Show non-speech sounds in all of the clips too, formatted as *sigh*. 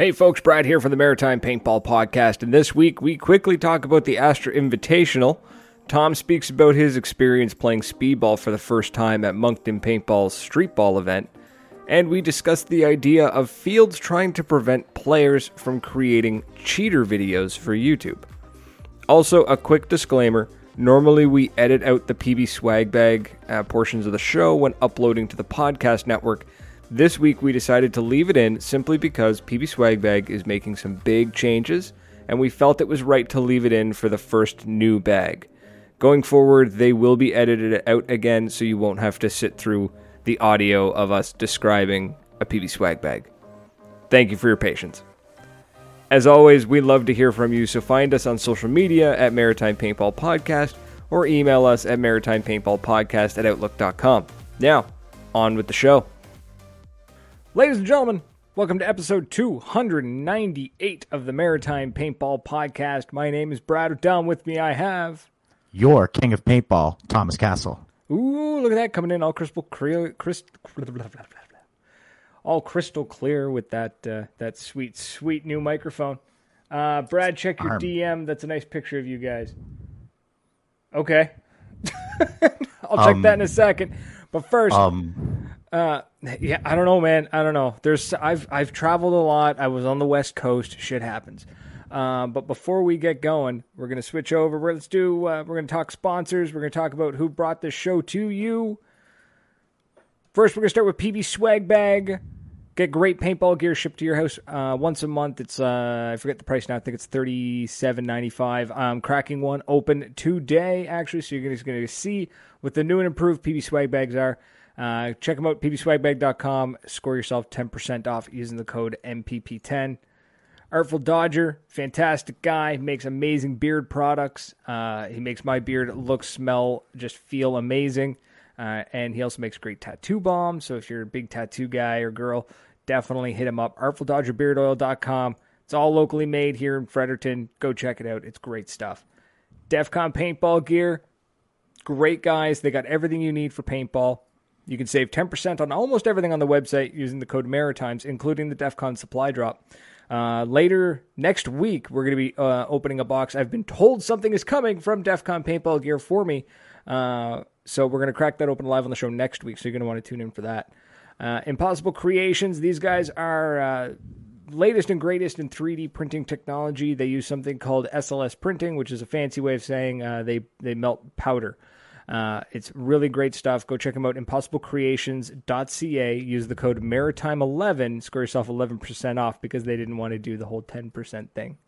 Hey folks, Brad here from the Maritime Paintball Podcast, and this week we quickly talk about the Astra Invitational. Tom speaks about his experience playing speedball for the first time at Moncton Paintball's streetball event, and we discuss the idea of fields trying to prevent players from creating cheater videos for YouTube. Also, a quick disclaimer normally we edit out the PB swag bag uh, portions of the show when uploading to the podcast network this week we decided to leave it in simply because PB Swagbag is making some big changes, and we felt it was right to leave it in for the first new bag. Going forward, they will be edited out again, so you won't have to sit through the audio of us describing a PB Swag bag. Thank you for your patience. As always, we love to hear from you, so find us on social media at Maritime Paintball Podcast or email us at maritimepaintballpodcast at outlook.com. Now, on with the show. Ladies and gentlemen, welcome to episode 298 of the Maritime Paintball Podcast. My name is Brad. Down with me, I have your king of paintball, Thomas Castle. Ooh, look at that coming in all crystal clear, crystal, all crystal clear with that uh, that sweet, sweet new microphone. Uh, Brad, check your Arm. DM. That's a nice picture of you guys. Okay, *laughs* I'll check um, that in a second. But first, um, uh, yeah, I don't know, man. I don't know. There's I've I've traveled a lot. I was on the West Coast. Shit happens. Uh, but before we get going, we're gonna switch over. We're, let's do. Uh, we're gonna talk sponsors. We're gonna talk about who brought this show to you. First, we're gonna start with PB Swag Bag. Get great paintball gear shipped to your house uh, once a month. It's uh, I forget the price now. I think it's thirty seven ninety five. I'm cracking one open today actually, so you're just gonna see what the new and improved PB Swag bags are. Uh, check them out, pbswagbag.com. Score yourself 10% off using the code MPP10. Artful Dodger, fantastic guy, makes amazing beard products. Uh, he makes my beard look, smell, just feel amazing. Uh, and he also makes great tattoo balms. So if you're a big tattoo guy or girl, definitely hit him up. ArtfulDodgerBeardOil.com. It's all locally made here in Fredericton. Go check it out. It's great stuff. DEFCON paintball gear, great guys. They got everything you need for paintball. You can save 10% on almost everything on the website using the code Maritimes, including the DEF CON supply drop. Uh, later next week, we're going to be uh, opening a box. I've been told something is coming from DEF CON paintball gear for me. Uh, so we're going to crack that open live on the show next week. So you're going to want to tune in for that. Uh, Impossible Creations, these guys are uh, latest and greatest in 3D printing technology. They use something called SLS printing, which is a fancy way of saying uh, they, they melt powder. Uh, it's really great stuff. Go check them out, impossiblecreations.ca. Use the code Maritime11, score yourself 11% off because they didn't want to do the whole 10% thing.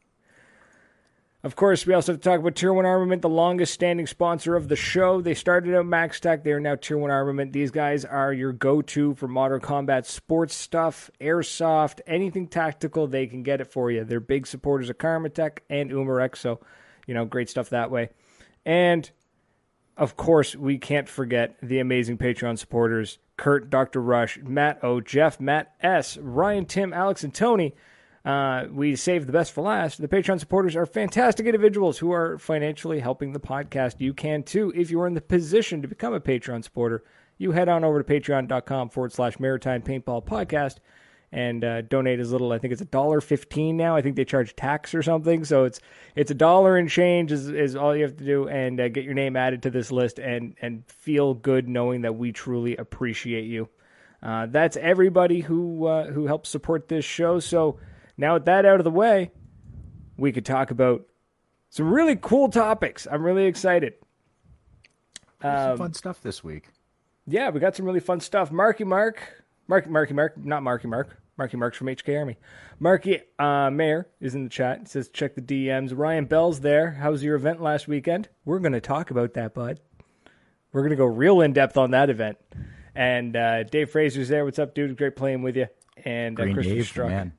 Of course, we also have to talk about Tier 1 Armament, the longest standing sponsor of the show. They started out MaxTac. They are now Tier 1 Armament. These guys are your go to for modern combat sports stuff, airsoft, anything tactical, they can get it for you. They're big supporters of Carmatech and Umarex, so, you know, great stuff that way. And of course, we can't forget the amazing Patreon supporters Kurt, Dr. Rush, Matt O, Jeff, Matt S, Ryan, Tim, Alex, and Tony. Uh, we saved the best for last. The Patreon supporters are fantastic individuals who are financially helping the podcast. You can too if you are in the position to become a Patreon supporter. You head on over to patreon.com forward slash maritime paintball podcast and uh, donate as little. I think it's a dollar fifteen now. I think they charge tax or something, so it's it's a dollar and change is, is all you have to do, and uh, get your name added to this list, and and feel good knowing that we truly appreciate you. Uh, that's everybody who uh, who helps support this show. So now with that out of the way, we could talk about some really cool topics. I'm really excited. Um, fun stuff this week. Yeah, we got some really fun stuff. Marky Mark, Marky Marky Mark, not Marky Mark. Marky Marks from HK Army. Marky uh, Mayor is in the chat. He says, check the DMs. Ryan Bell's there. How was your event last weekend? We're going to talk about that, bud. We're going to go real in depth on that event. And uh, Dave Fraser's there. What's up, dude? Great playing with you. And uh, Christopher Dave, Struck. Man.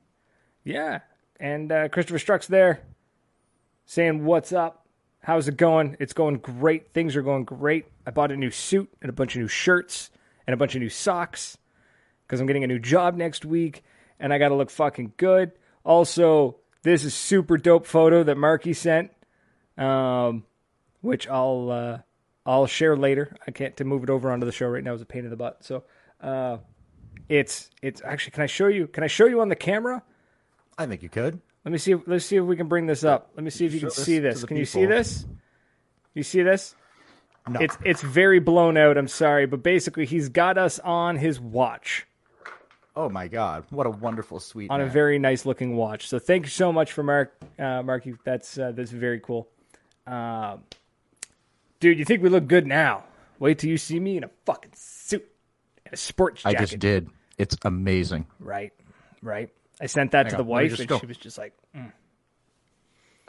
Yeah. And uh, Christopher Struck's there saying, What's up? How's it going? It's going great. Things are going great. I bought a new suit and a bunch of new shirts and a bunch of new socks because I'm getting a new job next week and I got to look fucking good. Also, this is super dope photo that Marky sent, um, which I'll uh, I'll share later. I can't to move it over onto the show right now is a pain in the butt. So uh, it's it's actually can I show you can I show you on the camera? I think you could. Let me see. Let's see if we can bring this up. Let me see if you Show can this see this. Can you see this? You see this? No. It's it's very blown out. I'm sorry, but basically he's got us on his watch, oh my god, what a wonderful sweet on a very nice looking watch. So thank you so much for Mark, uh, Marky. That's uh, that's very cool. Um, dude, you think we look good now? Wait till you see me in a fucking suit and a sports jacket. I just did. It's amazing. Right, right. I sent that to Hang the on, me wife, and go. she was just like, mm.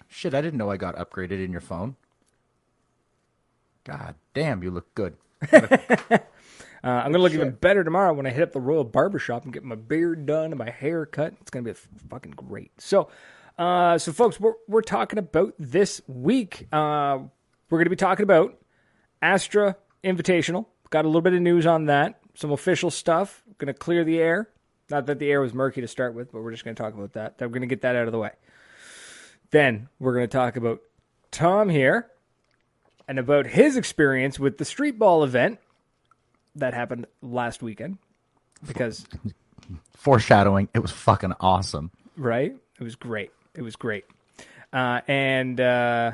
Shit, I didn't know I got upgraded in your phone. God damn, you look good. *laughs* Uh, I'm gonna look even better tomorrow when I hit up the Royal Barbershop and get my beard done and my hair cut. It's gonna be fucking great. So, uh, so folks, we're we're talking about this week. Uh, we're gonna be talking about Astra Invitational. Got a little bit of news on that. Some official stuff. Gonna clear the air. Not that the air was murky to start with, but we're just gonna talk about that. We're gonna get that out of the way. Then we're gonna talk about Tom here and about his experience with the street ball event that happened last weekend because Foreshadowing, it was fucking awesome. right? It was great. It was great. Uh, and uh,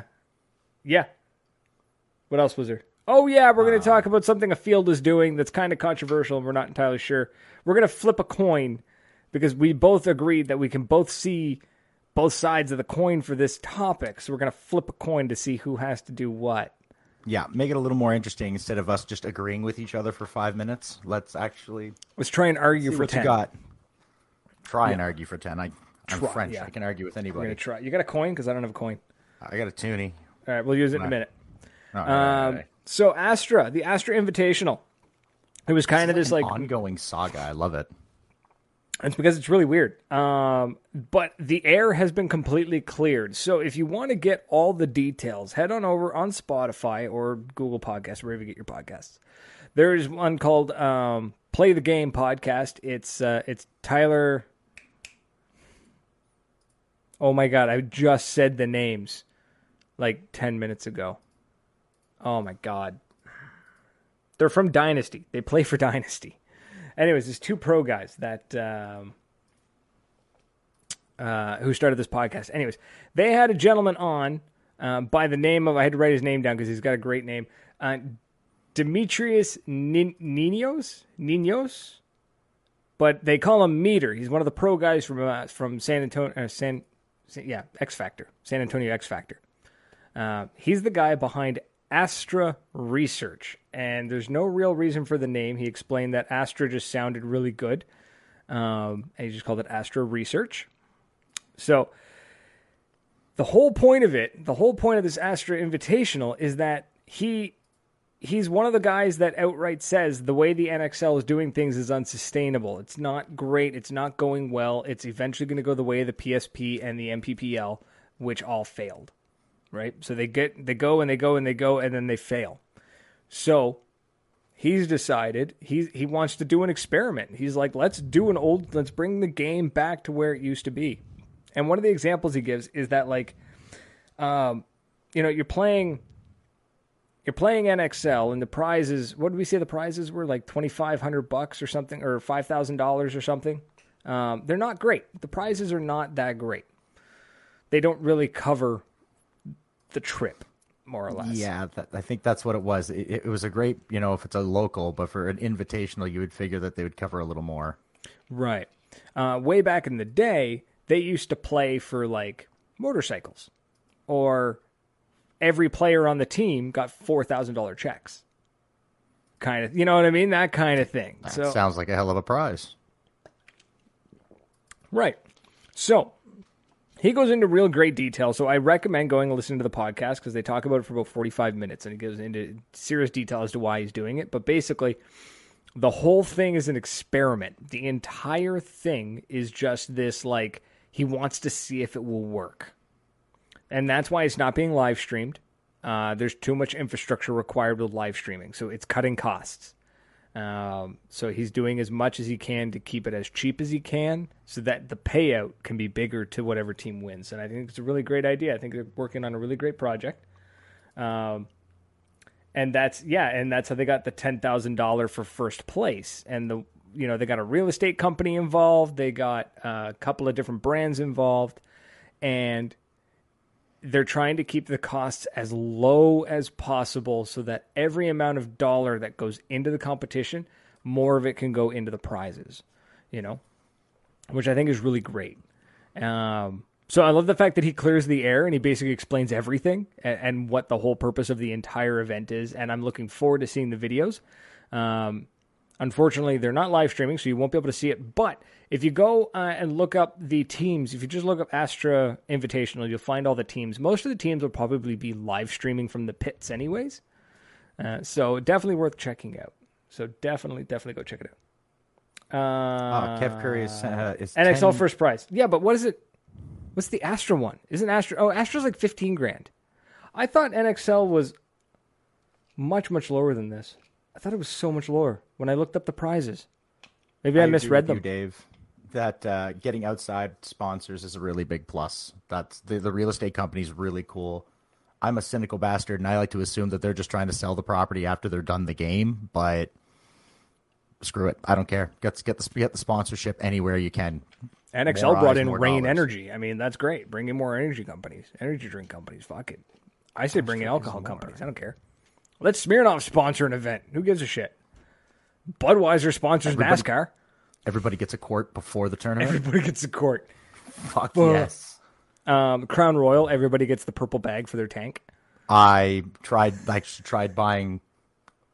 yeah. What else was there? Oh yeah we're going to talk about something a field is doing that's kind of controversial and we're not entirely sure. We're going to flip a coin because we both agreed that we can both see both sides of the coin for this topic. So we're going to flip a coin to see who has to do what Yeah, make it a little more interesting instead of us just agreeing with each other for five minutes. Let's actually let's try and argue for what 10 you got. Try and argue for ten. I, I'm Try, French. yeah. I can argue with we're anybody. to try you got a coin because i don't have a coin I got a toonie. all right we'll use it in a minute All right, all right, all Um, right. so Astra, the Astra Invitational. It was kind of this like ongoing saga. I love it. It's because it's really weird. Um, but the air has been completely cleared. So if you want to get all the details, head on over on Spotify or Google Podcasts, wherever you get your podcasts. There's one called um, Play the Game podcast. It's uh, it's Tyler. Oh my god! I just said the names like ten minutes ago. Oh my god! They're from Dynasty. They play for Dynasty. Anyways, there's two pro guys that um, uh, who started this podcast. Anyways, they had a gentleman on um, by the name of I had to write his name down because he's got a great name. Uh, Demetrius Nin- Ninos Ninos, but they call him Meter. He's one of the pro guys from uh, from San Antonio. Uh, San, San- yeah, X Factor, San Antonio X Factor. Uh, he's the guy behind Astra Research, and there's no real reason for the name. He explained that Astra just sounded really good, um, and he just called it Astra Research. So, the whole point of it, the whole point of this Astra Invitational, is that he he's one of the guys that outright says the way the NXL is doing things is unsustainable. It's not great. It's not going well. It's eventually going to go the way of the PSP and the NPPL, which all failed. Right? So they get they go and they go and they go and then they fail. So he's decided he he wants to do an experiment. He's like, let's do an old let's bring the game back to where it used to be. And one of the examples he gives is that like um you know, you're playing you're playing NXL and the prizes what did we say the prizes were like 2500 bucks or something or $5,000 or something. Um, they're not great. The prizes are not that great. They don't really cover the trip more or less. Yeah, that, I think that's what it was. It, it was a great, you know, if it's a local, but for an invitational, you would figure that they would cover a little more. Right. Uh, way back in the day, they used to play for like motorcycles, or every player on the team got four thousand dollar checks. Kind of, you know what I mean? That kind of thing. That so sounds like a hell of a prize. Right. So he goes into real great detail. So I recommend going and listening to the podcast because they talk about it for about 45 minutes and he goes into serious detail as to why he's doing it. But basically, the whole thing is an experiment. The entire thing is just this like, he wants to see if it will work. And that's why it's not being live streamed. Uh, there's too much infrastructure required with live streaming. So it's cutting costs. Um, so he's doing as much as he can to keep it as cheap as he can, so that the payout can be bigger to whatever team wins. And I think it's a really great idea. I think they're working on a really great project. Um, and that's yeah, and that's how they got the ten thousand dollar for first place. And the you know, they got a real estate company involved. They got a couple of different brands involved, and they're trying to keep the costs as low as possible so that every amount of dollar that goes into the competition, more of it can go into the prizes. You know, which I think is really great. Um, so I love the fact that he clears the air and he basically explains everything and, and, what the whole purpose of the entire event is. And I'm looking forward to seeing the videos. Um, unfortunately, they're not live streaming, so you won't be able to see it. But if you go uh, and look up the teams, if you just look up Astra Invitational, you'll find all the teams. Most of the teams will probably be live streaming from the pits, anyways. Uh, so definitely worth checking out. So definitely, definitely go check it out. Uh, oh, Kev Curry is, uh, is NXL 10... first prize. Yeah, but what is it? What's the Astra one? Isn't Astra? Oh, Astra's like fifteen grand. I thought NXL was much much lower than this. I thought it was so much lower when I looked up the prizes. Maybe I, I misread them. You, Dave, that uh, getting outside sponsors is a really big plus. That's the, the real estate company's really cool. I'm a cynical bastard, and I like to assume that they're just trying to sell the property after they're done the game. But screw it, I don't care. Get get the get the sponsorship anywhere you can. NXL more brought eyes, in Rain dollars. Energy. I mean, that's great. Bring in more energy companies, energy drink companies. Fuck it. I say bring in alcohol companies. I don't care. Let Smirnoff sponsor an event. Who gives a shit? Budweiser sponsors everybody, NASCAR. Everybody gets a quart before the tournament. Everybody gets a quart. Fuck yes. Um, Crown Royal. Everybody gets the purple bag for their tank. I tried. I tried buying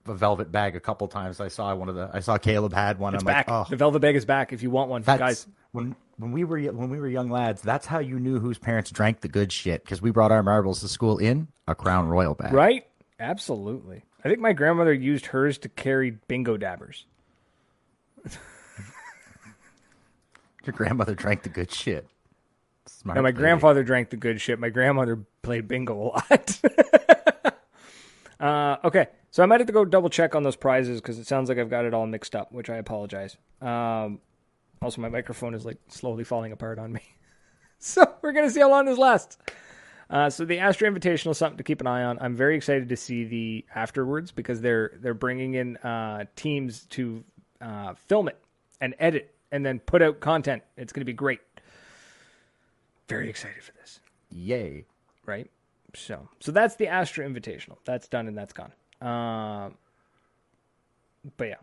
a velvet bag a couple times. I saw one of the. I saw Caleb had one. It's I'm back. like, oh, the velvet bag is back. If you want one, guys. When when we were when we were young lads, that's how you knew whose parents drank the good shit because we brought our marbles to school in a Crown Royal bag. Right. Absolutely. I think my grandmother used hers to carry bingo dabbers. Your grandmother drank the good shit. Smart no, my lady. grandfather drank the good shit. My grandmother played bingo a lot. *laughs* uh, okay, so I might have to go double check on those prizes because it sounds like I've got it all mixed up, which I apologize. Um, also, my microphone is like slowly falling apart on me. *laughs* so we're gonna see how long this lasts. Uh, so the Astra Invitational is something to keep an eye on. I'm very excited to see the afterwards because they're they're bringing in uh, teams to uh, film it and edit and then put out content. It's going to be great. Very excited for this. Yay! Right. So so that's the Astra Invitational. That's done and that's gone. Um, but yeah.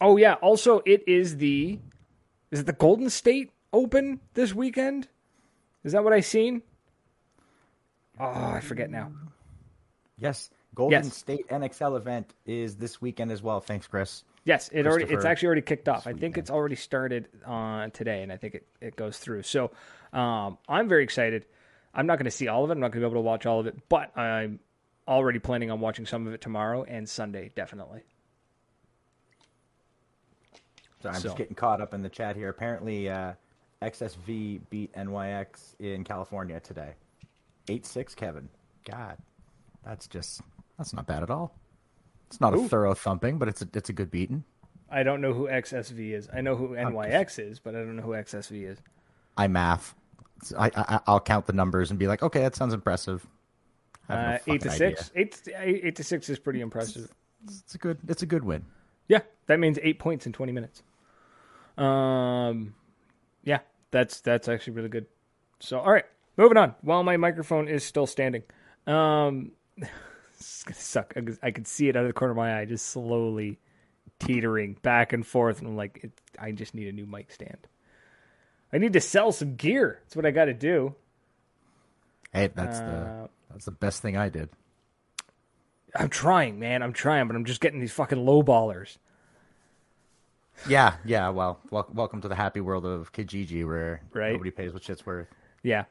Oh yeah. Also, it is the is it the Golden State Open this weekend? Is that what I seen? Oh, I forget now. Yes, Golden yes. State NXL event is this weekend as well. Thanks, Chris. Yes, it already it's actually already kicked off. I think it's already started on uh, today, and I think it, it goes through. So um, I'm very excited. I'm not going to see all of it. I'm not going to be able to watch all of it, but I'm already planning on watching some of it tomorrow and Sunday, definitely. So I'm so. just getting caught up in the chat here. Apparently, uh, XSV beat NYX in California today. Eight six, Kevin. God, that's just that's not bad at all. It's not Ooh. a thorough thumping, but it's a it's a good beating. I don't know who XSV is. I know who NYX is, but I don't know who XSV is. I math. I, I I'll count the numbers and be like, okay, that sounds impressive. Uh, no eight to six. Eight, eight to six is pretty impressive. It's, it's, a good. It's a good win. Yeah, that means eight points in twenty minutes. Um, yeah, that's that's actually really good. So, all right, moving on. While my microphone is still standing, um, *laughs* it's gonna suck. I, can see it out of the corner of my eye, just slowly teetering back and forth, and I'm like, it, I just need a new mic stand. I need to sell some gear. That's what I got to do. Hey, that's uh, the that's the best thing I did. I'm trying, man. I'm trying, but I'm just getting these fucking low ballers. Yeah, yeah. Well, wel- welcome to the happy world of Kijiji, where right? nobody pays what shit's worth. Yeah.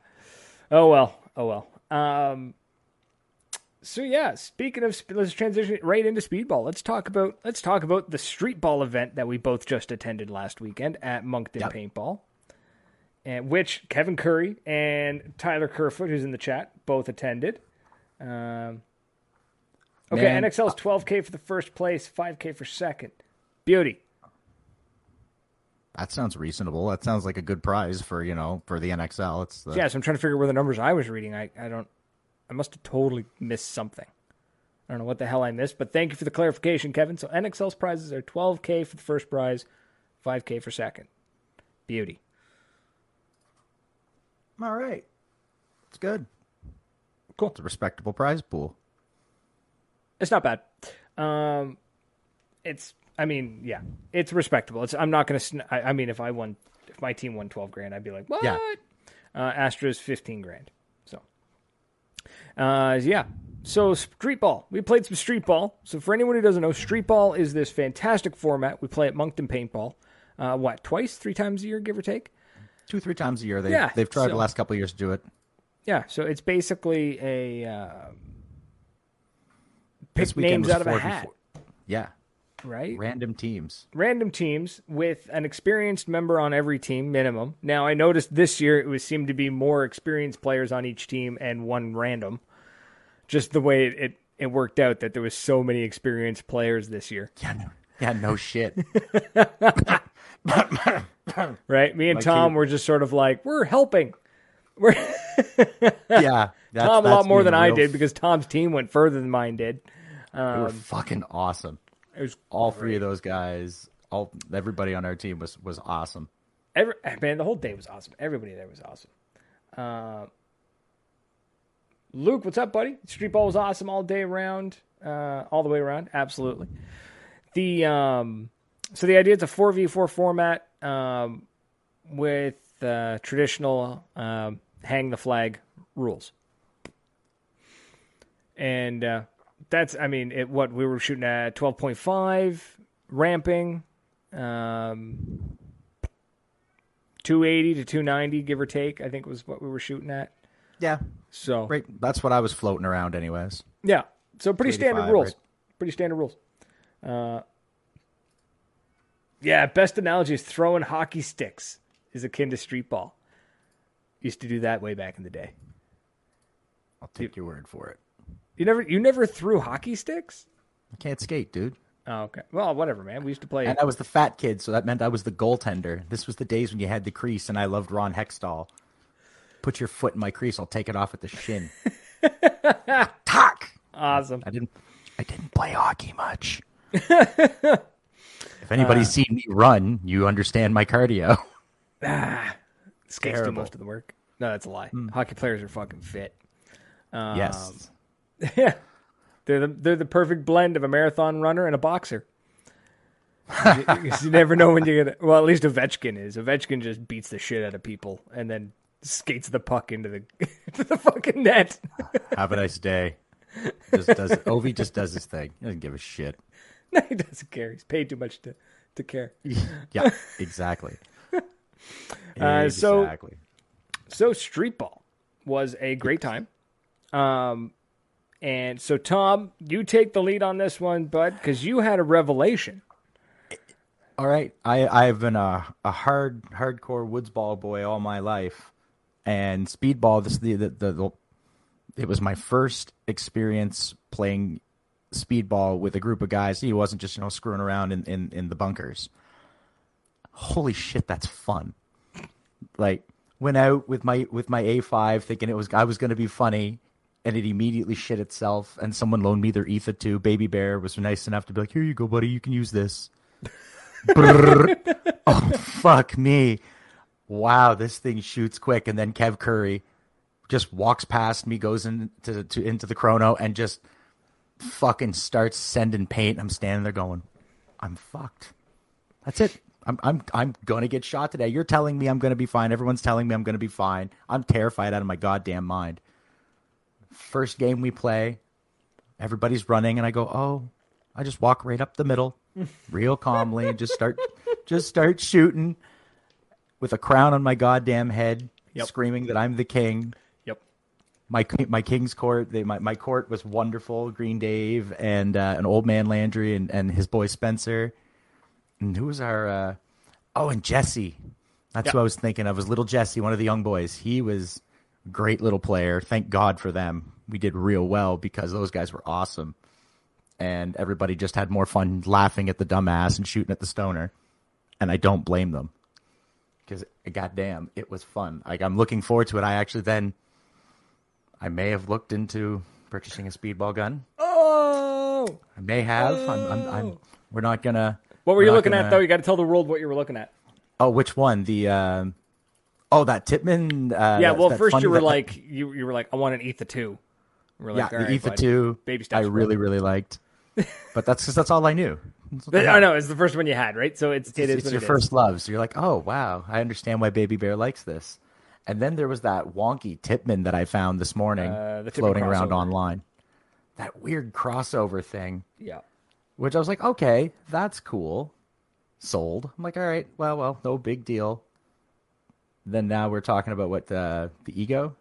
Oh well. Oh well. Um. So yeah, speaking of, let's transition right into speedball. Let's talk about let's talk about the street ball event that we both just attended last weekend at Moncton yep. Paintball, and which Kevin Curry and Tyler Kerfoot, who's in the chat, both attended. Um, okay, Man, NXL is 12k for the first place, 5k for second. Beauty. That sounds reasonable. That sounds like a good prize for you know for the NXL. It's the... yeah. So I'm trying to figure where the numbers I was reading. I I don't. I must have totally missed something. I don't know what the hell I missed, but thank you for the clarification, Kevin. So NXL's prizes are 12k for the first prize, 5K for second. Beauty. All right. It's good. Cool. It's a respectable prize pool. It's not bad. Um, it's. I mean, yeah, it's respectable. It's. I'm not gonna. Sn- I, I mean, if I won, if my team won 12 grand, I'd be like, what? Yeah. Uh, Astra's 15 grand. So, uh, yeah. So street ball. We played some street ball. So for anyone who doesn't know, street ball is this fantastic format. We play at Moncton Paintball. Uh, what twice, three times a year, give or take. Two, three times a year. They, Yeah, They've tried so- the last couple of years to do it. Yeah. So it's basically a uh, pick names out of a 4v4. hat, Yeah. Right? Random teams. random teams with an experienced member on every team minimum. Now I noticed this year it was seemed to be more experienced players on each team and one random. Just the way it, it, it worked out that there was so many experienced players this year. Yeah, no, yeah, no shit. *laughs* Right? Me and My Tom team- were just sort of like, we're helping. We're *laughs* yeah. That's, Tom a lot more than I did because Tom's team went further than mine did. they were um, fucking awesome. It was All three of those guys, all everybody on our team was was awesome. Every man, the whole day was awesome. Everybody there was awesome. Uh, Luke, what's up, buddy? Street ball was awesome all day around, uh, all the way around. Absolutely. The um, so the idea is a four v four format um, with uh, traditional um, hang the flag rules, and uh, that's I mean it. What we were shooting at twelve point five ramping. Um, 280 to 290 give or take i think was what we were shooting at Yeah, so right. That's what I was floating around, anyways. yeah so pretty standard rules right? pretty standard rules uh yeah best analogy is throwing hockey sticks is akin to street ball used to do that way back in the day I'll take your word for it. You never you never threw hockey sticks I can't skate, dude. oh okay well whatever man we used to play And I was the fat kid, so that meant I was the goaltender. This was the days when you had the crease, and I loved Ron Hextall. Put your foot in my crease, I'll take it off at the shin. *laughs* Talk. awesome I didn't. I didn't play hockey much. *laughs* if anybody's Uh. seen me run, you understand my cardio. *laughs* Ah, skates do most of the work no that's a lie hockey players are fucking fit yes. *laughs* Yeah, they're the they're the perfect blend of a marathon runner and a boxer. you, you never know when you're gonna. Well, at least Ovechkin is. Ovechkin just beats the shit out of people and then skates the puck into the *laughs* into the fucking net. *laughs* Have a nice day. Just does Ovi just does his thing. He doesn't give a shit. no, he doesn't care. He's paid too much to to care. Yeah, exactly. Uh, so- exactly. So street ball was a great time. Um, and so Tom, you take the lead on this one, bud, because you had a revelation. All right, I I've been a a hard hardcore woods ball boy all my life, and speedball. This the the, the, the it was my first experience playing speedball with a group of guys. He wasn't just you know screwing around in in, in the bunkers. Holy shit, that's fun! Like went out with my with my A five thinking it was I was going to be funny. And it immediately shit itself. And someone loaned me their ETHA two. Baby Bear was nice enough to be like, "Here you go, buddy. You can use this." *laughs* Oh fuck me! Wow, this thing shoots quick, and then Kev Curry just walks past me, goes into to, into the chrono, and just fucking starts sending paint. I'm standing there going, "I'm fucked." That's it. I'm I'm I'm gonna get shot today. You're telling me I'm gonna be fine. Everyone's telling me I'm gonna be fine. I'm terrified out of my goddamn mind. First game we play, everybody's running, and I go, "Oh." I just walk right up the middle, *laughs* real calmly, and just start, just start shooting, with a crown on my goddamn head, Yep. screaming that I'm the king. Yep. My my king's court, they, my my court was wonderful. Green Dave and uh, an old man Landry and, and his boy Spencer, and who was our? Uh, oh, and Jesse. That's Yeah. who I was thinking of. Was little Jesse, one of the young boys. He was great little player. Thank God for them. We did real well because those guys were awesome and everybody just had more fun laughing at the dumbass and shooting at the stoner. And I don't blame them because, goddamn, it was fun. Like I'm looking forward to it. I actually then, I may have looked into purchasing a speedball gun. Oh, I may have. I'm, I'm, I'm. We're not gonna. What were you looking gonna... at though? You got to tell the world what you were looking at. Oh, which one? The um... oh, that Tippmann. Uh, yeah. Well, that first you were that... like you you were like I want an ETHA two. We're like, yeah, the ETHA two. Baby steps. I really really liked, but that's because that's all I knew. I know it's the first one you had, right? So it's it's, it is it's your it first love. So you're like, oh wow, I understand why Baby Bear likes this. And then there was that wonky Tippmann that I found this morning, uh, floating around online. That weird crossover thing. Yeah. Which I was like, okay, that's cool. Sold. I'm like, all right, well, well, no big deal. Then now we're talking about what uh, the ego.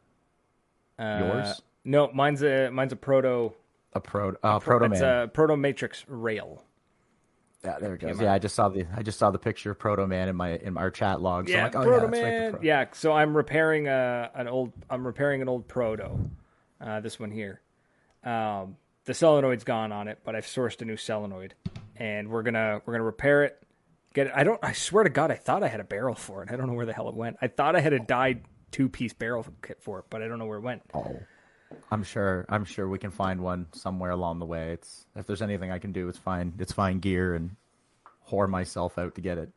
Uh, Yours? No, mine's a mine's a proto. A proto. Uh, proto It's man. a proto matrix rail. Yeah, there it goes. Yeah. I just saw the I just saw the picture of Proto Man in my in our chat log. So yeah, I'm like, oh, proto yeah, right, man. Pro- yeah, so I'm repairing a an old. I'm repairing an old proto. Uh, this one here. Um, the solenoid's gone on it, but I've sourced a new solenoid, and we're gonna we're gonna repair it. Get it. I don't. I swear to God, I thought I had a barrel for it. I don't know where the hell it went. I thought I had a dyed two piece barrel kit for it, but I don't know where it went. Oh, I'm sure. I'm sure we can find one somewhere along the way. It's if there's anything I can do, it's fine. It's fine gear and whore myself out to get it.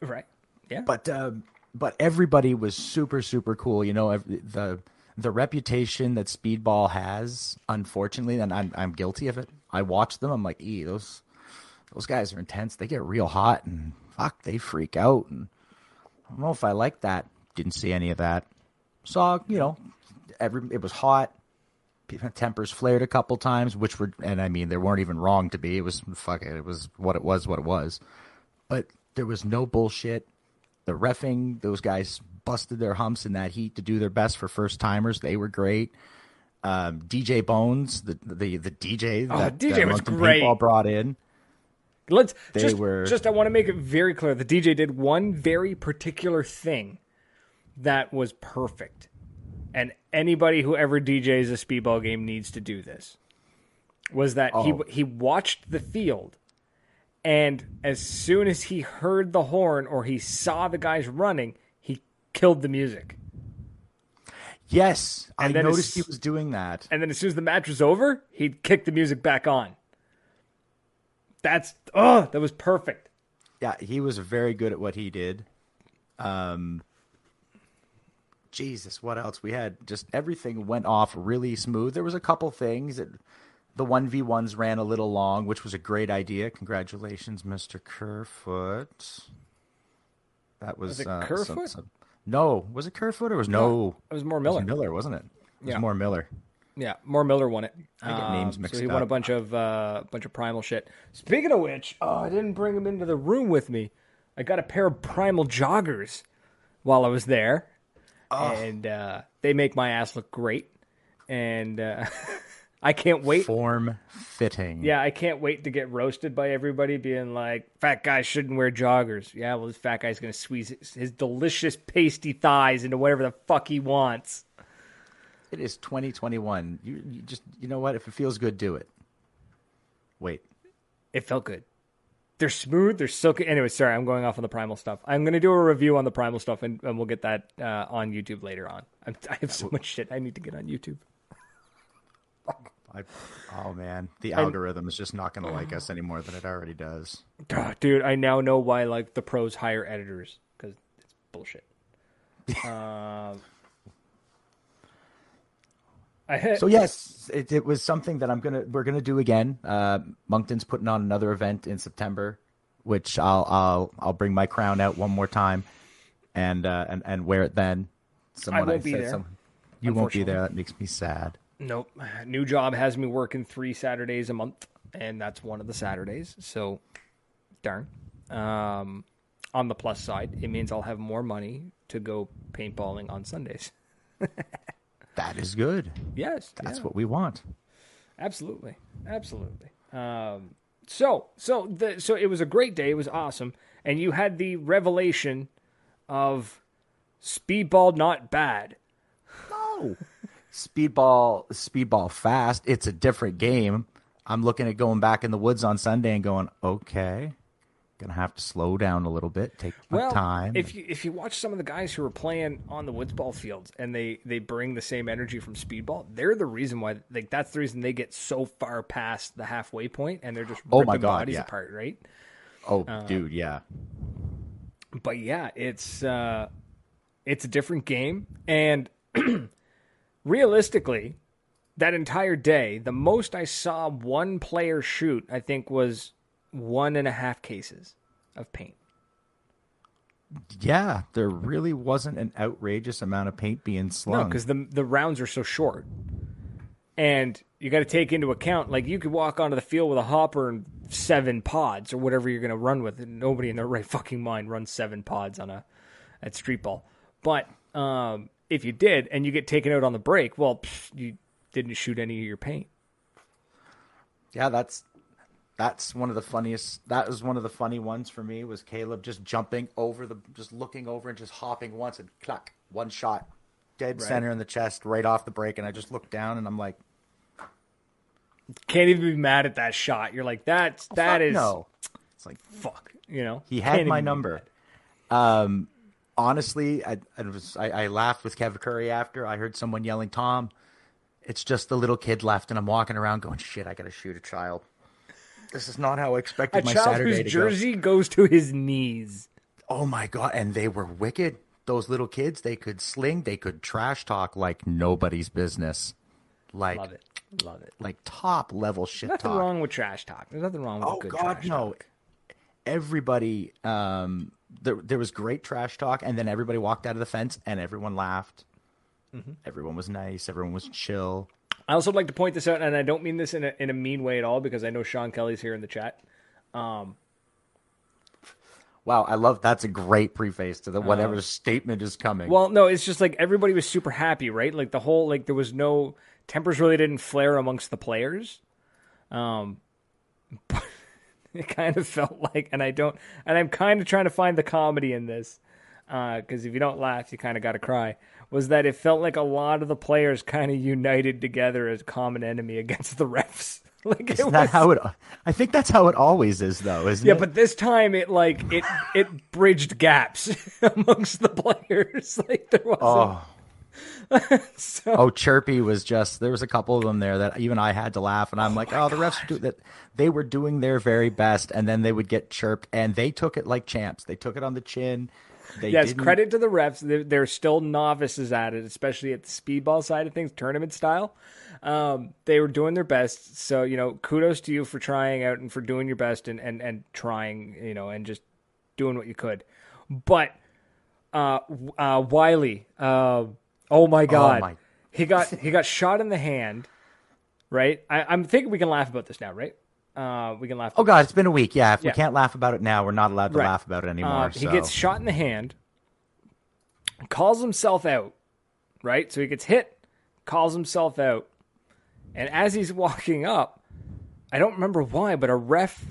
Right. Yeah. But um, but everybody was super super cool. You know the the reputation that Speedball has, unfortunately, and I'm I'm guilty of it. I watch them. I'm like, e those those guys are intense. They get real hot and fuck, they freak out. And I don't know if I like that. Didn't see any of that. Saw you know, every it was hot. Tempers flared a couple times, which were, and I mean, they weren't even wrong to be. It was fuck it. It was what it was, what it was. But there was no bullshit. The refing, those guys busted their humps in that heat to do their best for first timers. They were great. Um, DJ Bones, the the the DJ Oh, that DJ that was great. Paintball brought in. Let's They just, were- just I want to make it very clear. The DJ did one very particular thing that was perfect. And anybody who ever DJs a speedball game needs to do this. Was that he Oh. he watched the field and as soon as he heard the horn or he saw the guys running, he killed the music. Yes, I And then noticed as- he was doing that. And then as soon as the match was over, he'd kick the music back on. That's oh, that was perfect. Yeah, he was very good at what he did. Um, Jesus, what else? We had just everything went off really smooth. There was a couple things that the one v ones ran a little long, which was a great idea. Congratulations, Mister Kerfoot. That was, Was it uh, Kerfoot? some- some- no, was it Kerfoot or was no? It was more it was Miller. Miller, wasn't it? It was Yeah. more Miller. Yeah, more Miller won it. I get names Um, mixed So he won a bunch of uh, bunch of primal shit. Speaking of which, oh, I didn't bring him into the room with me. I got a pair of primal joggers while I was there, and uh, they make my ass look great. And uh, *laughs* I can't wait. Form fitting. Yeah, I can't wait to get roasted by everybody being like, "Fat guys shouldn't wear joggers." Yeah, well, this fat guy's gonna squeeze his, his delicious pasty thighs into whatever the fuck he wants. It is 2021. You, you just you know what? If it feels good, do it. Wait. it felt good. They're smooth. They're silky. Anyway, sorry, I'm going off on the primal stuff. I'm going to do a review on the primal stuff, and, and we'll get that uh, on YouTube later on. I'm, I have so much shit I need to get on YouTube. *laughs* I, oh man, the algorithm is just not going to like us any more than it already does. *sighs* Dude, I now know why like the pros hire editors because it's bullshit. *laughs* um, had, So yes, it, it was something that I'm gonna we're gonna do again. Uh, Moncton's putting on another event in September, which I'll I'll I'll bring my crown out one more time, and uh, and and wear it then. Someone won't be said there, you won't be there. That makes me sad. Nope. New job has me working three Saturdays a month, and that's one of the Saturdays. So, darn. Um, on the plus side, it means I'll have more money to go paintballing on Sundays. *laughs* That is good. Yes, That's yeah, what we want. absolutely, absolutely. Um, so, so the so it was a great day. It was awesome, and you had the revelation of speedball not bad. No. Speedball, speedball fast. It's a different game. I'm looking at going back in the woods on Sunday and going, okay, gonna have to slow down a little bit, take my well, time. If you if you watch some of the guys who are playing on the woods ball fields and they they bring the same energy from speedball, they're the reason why like that's the reason they get so far past the halfway point and they're just ripping Oh my God, bodies yeah. apart, right? Oh, dude, yeah. But yeah, it's uh, it's a different game, and *clears throat* realistically, that entire day, the most I saw one player shoot, I think, was one and a half cases of paint. Yeah, there really wasn't an outrageous amount of paint being slung. No, because the the rounds are so short, and you got to take into account like you could walk onto the field with a hopper and seven pods or whatever you're going to run with, and nobody in their right fucking mind runs seven pods on a at street ball. But um, if you did, and you get taken out on the break, well, pff, you didn't shoot any of your paint. Yeah, that's that's one of the funniest. That was one of the funny ones for me. Was Caleb just jumping over the, just looking over and just hopping once and clack, one shot, dead Right. center in the chest, right off the break, and I just looked down and I'm like, Can't even be mad at that shot. You're like that's that fuck is no. It's like fuck. You know, he had my number. Um, honestly, I, I was I, I laughed with Kevin Curry after I heard someone yelling, "Tom, it's just the little kid left," and I'm walking around going, "Shit, I gotta shoot a child." This is not how I expected A my child Saturday whose to go. jersey goes to his knees. Oh my god! And they were wicked. Those little kids, they could sling, they could trash talk like nobody's business, like Love it, love it. like top level shit Nothing talk. wrong with trash talk. There's nothing wrong with Oh good God, no! talk. Everybody, um, there there was great trash talk, and then everybody walked out of the fence, and everyone laughed. Mm-hmm. Everyone was nice. Everyone was chill. I also like to point this out, and I don't mean this in a, in a mean way at all, because I know Sean Kelly's here in the chat. Um, wow, I love that's a great preface to the uh, whatever statement is coming. Well, no, it's just like everybody was super happy, right? Like the whole like there was no tempers really didn't flare amongst the players. Um, but *laughs* it kind of felt like, and I don't, and I'm kind of trying to find the comedy in this uh, because if you don't laugh, you kind of got to cry. Was that it felt like a lot of the players kind of united together as a common enemy against the refs. *laughs* like it Isn't that was, how it? I think that's how it always is, though, isn't yeah, it? but this time it like it it bridged gaps *laughs* amongst the players. *laughs* Like there wasn't. oh, so, oh, Chirpy was just there was a couple of them there that even I had to laugh, and I'm oh like, oh, the refs do that. They were doing their very best, and then they would get chirped, and they took it like champs. They took it on the chin. They yes, didn't- credit to the refs. They're, they're still novices at it, especially at the speedball side of things, tournament style. Um, they were doing their best. So, you know, kudos to you for trying out and for doing your best and, and, and trying, you know, and just doing what you could. But uh, uh, Wiley, uh, oh my God. my- He got *laughs* he got shot in the hand, right? I, I'm thinking we can laugh about this now, right? Uh, we can laugh. Oh God, it's been a week. Yeah, if Yeah. we can't laugh about it now, we're not allowed to Right. laugh about it anymore. Uh, he so. gets shot in the hand, calls himself out, right? So he gets hit, calls himself out, and as he's *laughs* walking up, I don't remember why, but a ref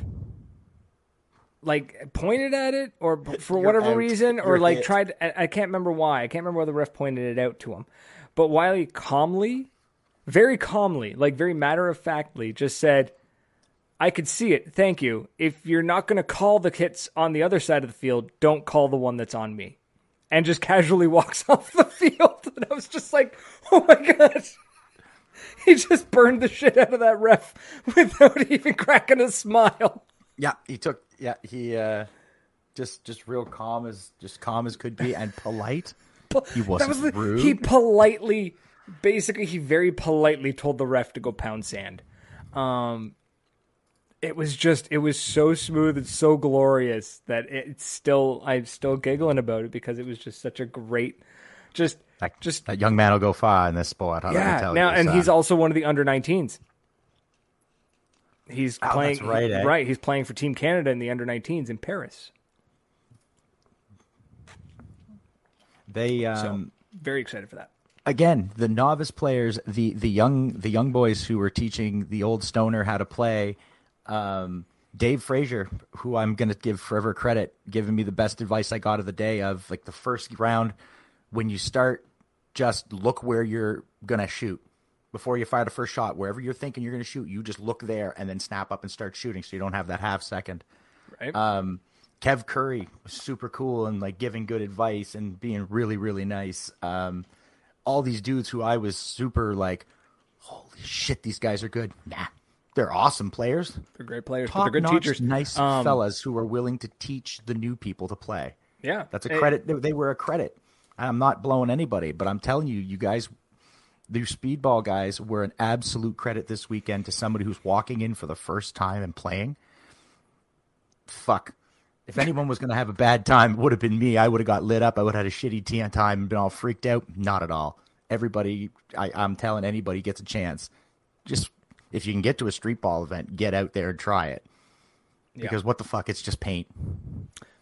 like pointed at it, or for You're whatever out. reason, or You're like hit. tried. I, I can't remember why. I can't remember why the ref pointed it out to him, but Wiley calmly, very calmly, like very matter of factly, just said. I could see it. Thank you. If you're not going to call the hits on the other side of the field, don't call the one that's on me. And just casually *laughs* walks off the field. And I was just like, oh my God. *laughs* He just burned the shit out of that ref without *laughs* even cracking a smile. Yeah, he took. Yeah, he uh, just just real calm as just calm as could be and polite. He wasn't was the, rude. He politely, basically, he very politely told the ref to go pound sand. Um, it was just, it was so smooth and so glorious that it's still, I'm still giggling about it because it was just such a great, just, That, just that young man will go far in this sport. Me yeah. tell Now, you, and son. he's also one of the under 19s. He's Oh, playing right, eh? right. He's playing for Team Canada in the under 19s in Paris. they So um, very excited for that. again the novice players, the the young the young boys who were teaching the old stoner how to play. Um, Dave Frazier, who I'm going to give forever credit, giving me the best advice I got of the day of like the first round when you start, just look where you're going to shoot before you fire the first shot. Wherever you're thinking you're going to shoot, you just look there and then snap up and start shooting so you don't have that half second. Right. Um, Kev Curry was super cool and like giving good advice and being really, really nice. Um, all these dudes who I was super like, holy shit, these guys are good. Nah, they're awesome players. They're great players. Top they're good teachers. Nice um, fellas who are willing to teach the new people to play. Yeah, that's a credit. They, they were a credit. I'm not blowing anybody, but I'm telling you, you guys, the speedball guys were an absolute credit this weekend to somebody who's walking in for the first time and playing. Fuck. If *laughs* anyone was going to have a bad time, it would have been me. I would have got lit up. I would have had a shitty tea on time and been all freaked out. Not at all. Everybody, I, I'm telling anybody gets a chance. Just if you can get to a street ball event, get out there and try it. Because yeah. what the fuck? It's just paint.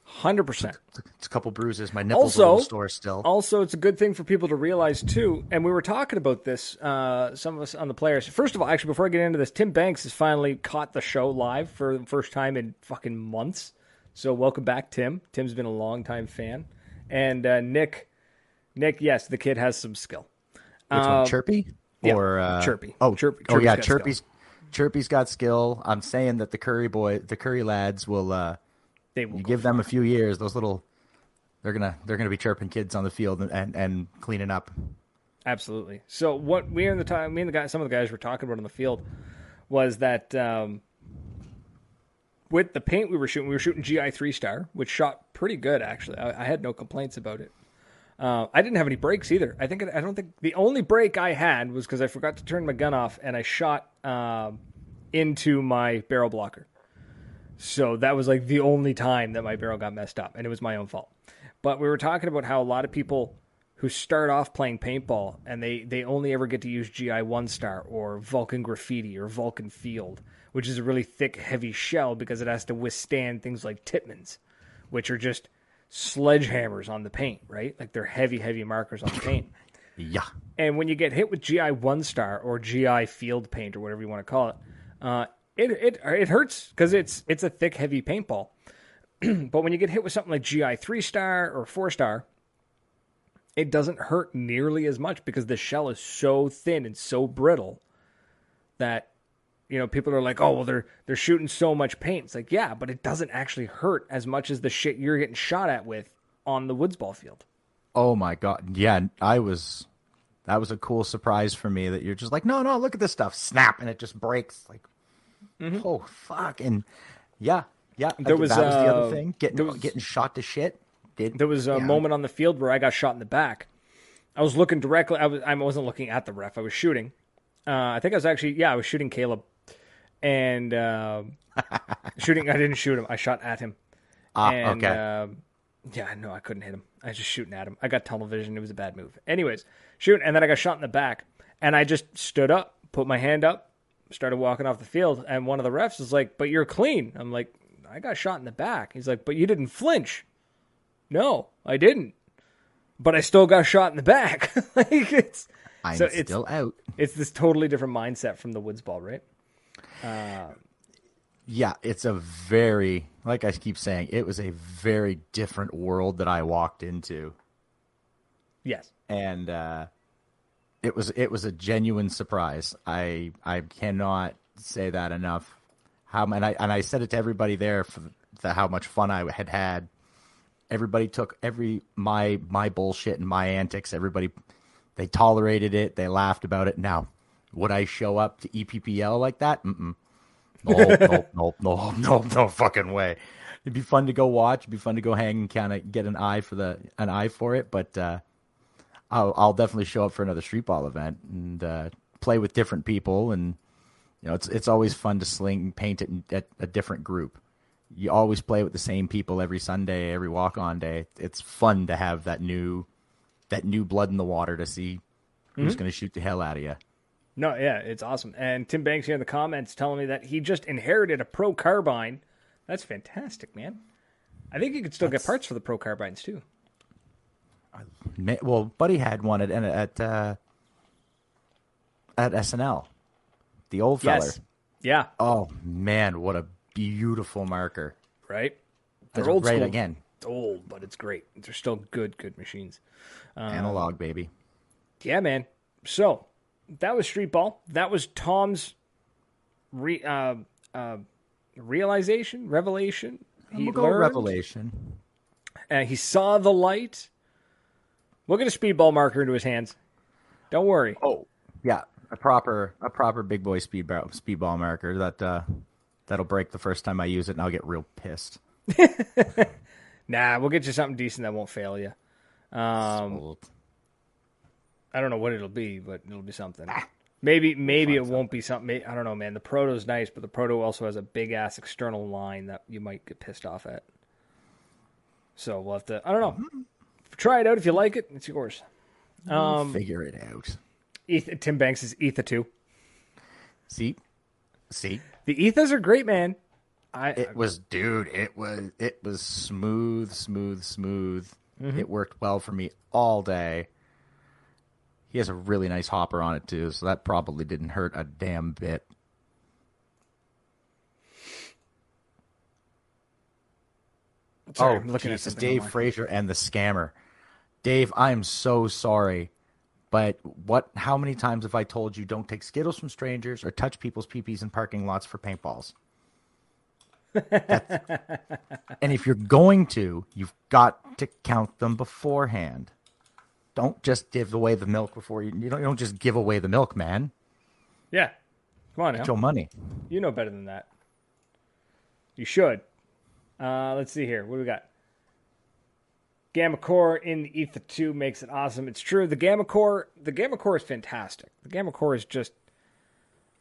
Hundred percent. It's a couple bruises. My nipples also, are store still. Also, it's a good thing for people to realize too. And we were talking about this. Uh, some of us on the players. First of all, actually, before I get into this, Tim Banks has finally caught the show live for the first time in fucking months. So welcome back, Tim. Tim's been a long time fan, and uh, Nick. Nick, yes, the kid has some skill. Which um, one, Chirpy yeah, or uh, Chirpy? Oh, Chirpy. Oh yeah, Chirpy's. Skill. Chirpy's got skill. I'm saying that the Curry boy, the Curry lads, will. Uh, they will give them a few years. Those little, they're gonna they're gonna be chirping kids on the field and and, and cleaning up. Absolutely. So what we in the time, me and the guys, some of the guys were talking about on the field was that um, with the paint we were shooting, we were shooting GI three star, which shot pretty good actually. I, I had no complaints about it. Uh, I didn't have any breaks either. I think I don't think the only break I had was because I forgot to turn my gun off and I shot um, into my barrel blocker. So that was like the only time that my barrel got messed up, and it was my own fault. But we were talking about how a lot of people who start off playing paintball and they, they only ever get to use GI one star or Valken graffiti or Valken field, which is a really thick, heavy shell because it has to withstand things like Tippmanns, which are just sledgehammers on the paint, right? Like they're heavy, heavy markers on the paint. yeah. And when you get hit with GI one star or GI field paint or whatever you want to call it, uh, it it it hurts because it's it's a thick, heavy paintball. *clears throat* but when you get hit with something like GI three star or four star, it doesn't hurt nearly as much because the shell is so thin and so brittle that you know people are like, oh well, they're they're shooting so much paint. It's like yeah, but it doesn't actually hurt as much as the shit you're getting shot at with on the woods ball field. Oh my god, yeah, I was. That was a cool surprise for me that you're just like, no, no, look at this stuff, snap, and it just breaks. Like, Mm-hmm. Oh fuck! And yeah, yeah. There was that was uh, the other uh, thing. Getting was, getting shot to shit. Did, there was a yeah. moment on the field where I got shot in the back. I was looking directly. I was. I wasn't looking at the ref. I was shooting. Uh, I think I was actually. Yeah, I was shooting Caleb, and uh, *laughs* shooting. I didn't shoot him. I shot at him. Ah, and, okay. Uh, yeah, no, I couldn't hit him. I was just shooting at him. I got tunnel vision. It was a bad move. Anyways, shoot, and then I got shot in the back, and I just stood up, put my hand up, started walking off the field, and one of the refs is like, "But you're clean." I'm like, "I got shot in the back." He's like, "But you didn't flinch." No, I didn't. But I still got shot in the back. *laughs* like it's I'm so still it's, out. It's this totally different mindset from the woods ball, right? Uh, yeah, it's a very like I keep saying, it was a very different world that I walked into. Yes. And uh it was it was a genuine surprise. I I cannot say that enough. How and I and I said it to everybody there for the, how much fun I had had. Everybody took every my my bullshit and my antics. Everybody they tolerated it. They laughed about it. Now, would I show up to NPPL like that? Mm-mm. No, no, no, no, no, no fucking way. It'd be fun to go watch. It'd be fun to go hang and kind of get an eye for the an eye for it. But uh, I'll, I'll definitely show up for another street ball event and uh, play with different people. And you know, it's it's always fun to sling paint it at a different group. You always play with the same people every Sunday, every walk on day. It's fun to have that new that new blood in the water to see who's mm-hmm. going to shoot the hell out of you. No, yeah, it's awesome. And Tim Banks here in the comments telling me that he just inherited a pro carbine. That's fantastic, man. I think you could still That's... get parts for the pro carbines too I, well, Buddy had one at at uh, at SNL, the old feller. Yes. Yeah. Oh man, what a beautiful marker! Right. They're old right school. again. It's old, but it's great. They're still good, good machines. Um, Analog, baby. Yeah, man. So that was street ball. That was Tom's re, uh, uh, realization, revelation. He we'll learned. revelation. Uh, he saw the light. We'll get a speedball marker into his hands. Don't worry. Oh, yeah. a proper a proper big boy speedball speedball marker that uh, that'll break the first time I use it, and I'll get real pissed. *laughs* nah, we'll get you something decent that won't fail you. Um, I don't know what it'll be, but it'll be something. Ah, maybe maybe it won't be something. I don't know, man. The Proto's nice, but the Proto also has a big ass external line that you might get pissed off at. So we'll have to. I don't know. Mm-hmm. Try it out if you like it. It's yours. Um, figure it out. Tim Banks is Etha two. See, see, the Ethas are great, man. I it was, dude. It was it was smooth, smooth, smooth. Mm-hmm. It worked well for me all day. He has a really nice hopper on it too, so that probably didn't hurt a damn bit. Sorry, oh, Jesus, at Dave Frazier and the scammer. Dave, I'm so sorry. But what? How many times have I told you don't take Skittles from strangers or touch people's peepees in parking lots for paintballs? *laughs* and if you're going to, you've got to count them beforehand. Don't just give away the milk before you. You don't, you don't just give away the milk, man. Yeah, come on, now. your money. You know better than that. You should. Uh, let's see here. What do we got? Gamma Core in the Etha 2 makes it awesome. It's true. The Gamma Core, the Gamma Core is fantastic. The Gamma Core is just.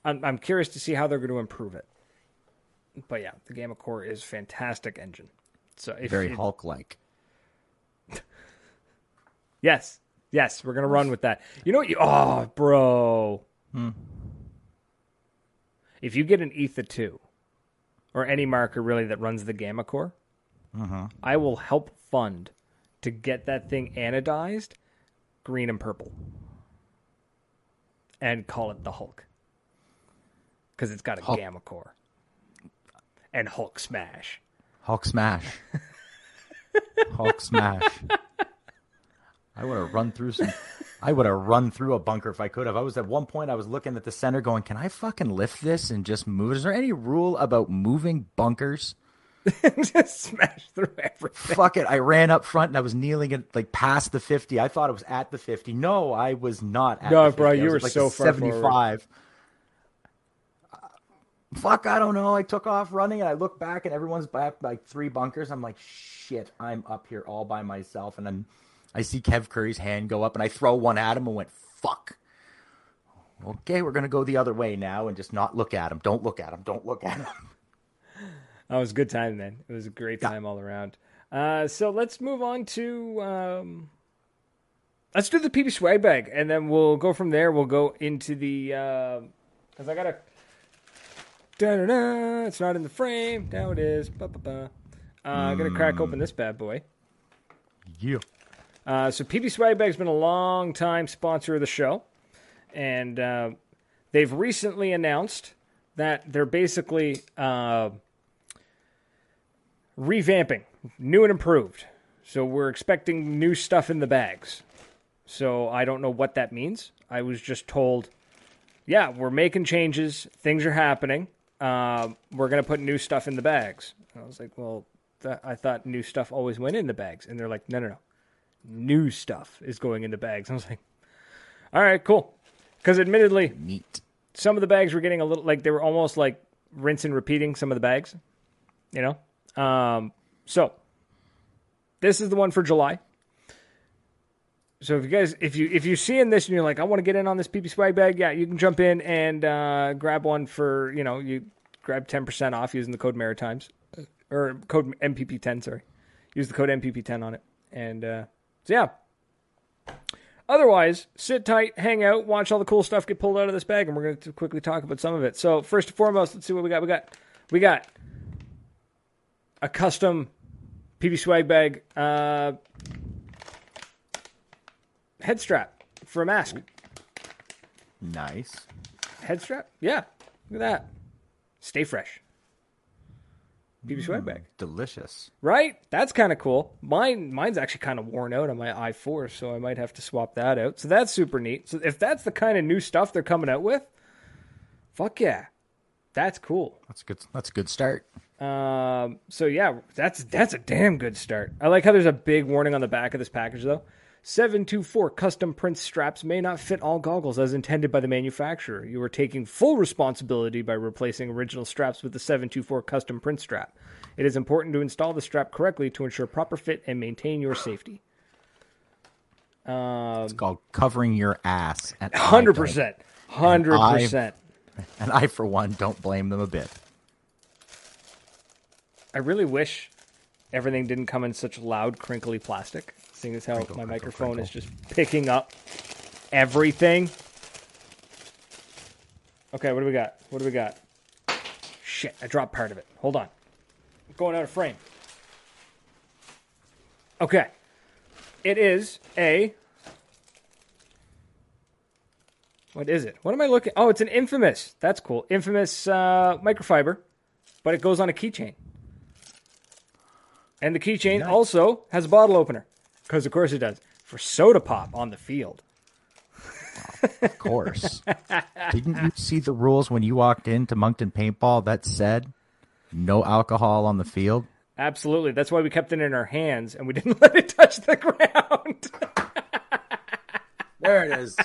I'm, I'm curious to see how they're going to improve it. But yeah, the Gamma Core is fantastic engine. So very Hulk like. *laughs* yes, yes, we're gonna run with that. You know what? You oh, bro. Hmm. If you get an Etha two, or any marker really that runs the Gamma Core, uh-huh. I will help fund to get that thing anodized green and purple and call it the Hulk because it's got a Hulk. gamma core and Hulk smash. Hulk smash. *laughs* Hulk smash. I would have run through some. I would have run through a bunker if I could have. I was at one point. I was looking at the center, going, "Can I fucking lift this and just move?" Is there any rule about moving bunkers? *laughs* just smash through everything. Fuck it. I ran up front and I was kneeling at like past the 50. I thought it was at the 50. No, I was not at No, bro, you were like so far 75. Uh, fuck, I don't know. I took off running and I look back and everyone's back like three bunkers. I'm like, shit, I'm up here all by myself. And then I see Kev Curry's hand go up and I throw one at him and went, fuck. Okay, we're going to go the other way now and just not look at him. Don't look at him. Don't look at him. *laughs* That was a good time, man. It was a great time all around. Uh, so let's move on to um, let's do the PB swag bag, and then we'll go from there. We'll go into the because uh, I gotta. Da-da-da, it's not in the frame. Now it is. Ba-ba-ba. Uh, I'm gonna crack open this bad boy. Yeah. Uh, so PB Swag Bag's been a long time sponsor of the show, and uh, they've recently announced that they're basically uh, revamping, new and improved. So we're expecting new stuff in the bags. So I don't know what that means. I was just told, yeah, we're making changes. Things are happening. Uh, we're going to put new stuff in the bags. And I was like, well, that, I thought new stuff always went in the bags. And they're like, no, no, no. New stuff is going into bags. I was like, all right, cool. Because admittedly, neat. Some of the bags were getting a little like they were almost like rinse and repeating some of the bags, you know. Um, so this is the one for July. So if you guys, if you if you're seeing this and you're like, I want to get in on this PB swag bag, yeah, you can jump in and uh, grab one for you know you grab ten percent off using the code Maritimes or code MPP10. Sorry, use the code MPP10 on it, and uh, so yeah. Otherwise, sit tight, hang out, watch all the cool stuff get pulled out of this bag, and we're going to quickly talk about some of it. So first and foremost, let's see what we got. We got we got a custom PB swag bag uh, head strap for a mask. Nice. Head strap? Yeah. Look at that. Stay fresh. PB swag bag. Delicious. Right? That's kind of cool. Mine mine's actually kind of worn out on my i4, so I might have to swap that out. So that's super neat. So if that's the kind of new stuff they're coming out with, fuck yeah. That's cool. That's good. That's a good start. Um, so yeah, that's that's a damn good start. I like how there's a big warning on the back of this package though. 724 custom print straps may not fit all goggles as intended by the manufacturer. You are taking full responsibility by replacing original straps with the 724 custom print strap. It is important to install the strap correctly to ensure proper fit and maintain your safety. Um, it's called covering your ass. Hundred percent, hundred percent. And I, for one, don't blame them a bit. I really wish everything didn't come in such loud, crinkly plastic. Seeing as how crinkle, my crinkle, microphone crinkle. is just picking up everything. Okay, what do we got? What do we got? Shit, I dropped part of it. Hold on. I'm going out of frame. Okay. It is a. What is it? What am I looking? Oh, it's an infamous. That's cool. Infamous uh, microfiber, but it goes on a keychain. And the keychain nice. also has a bottle opener. Because, of course, it does. For soda pop on the field. of course. *laughs* Didn't you see the rules when you walked into Moncton Paintball that said no alcohol on the field? Absolutely. That's why we kept it in our hands and we didn't *laughs* let it touch the ground. there it is.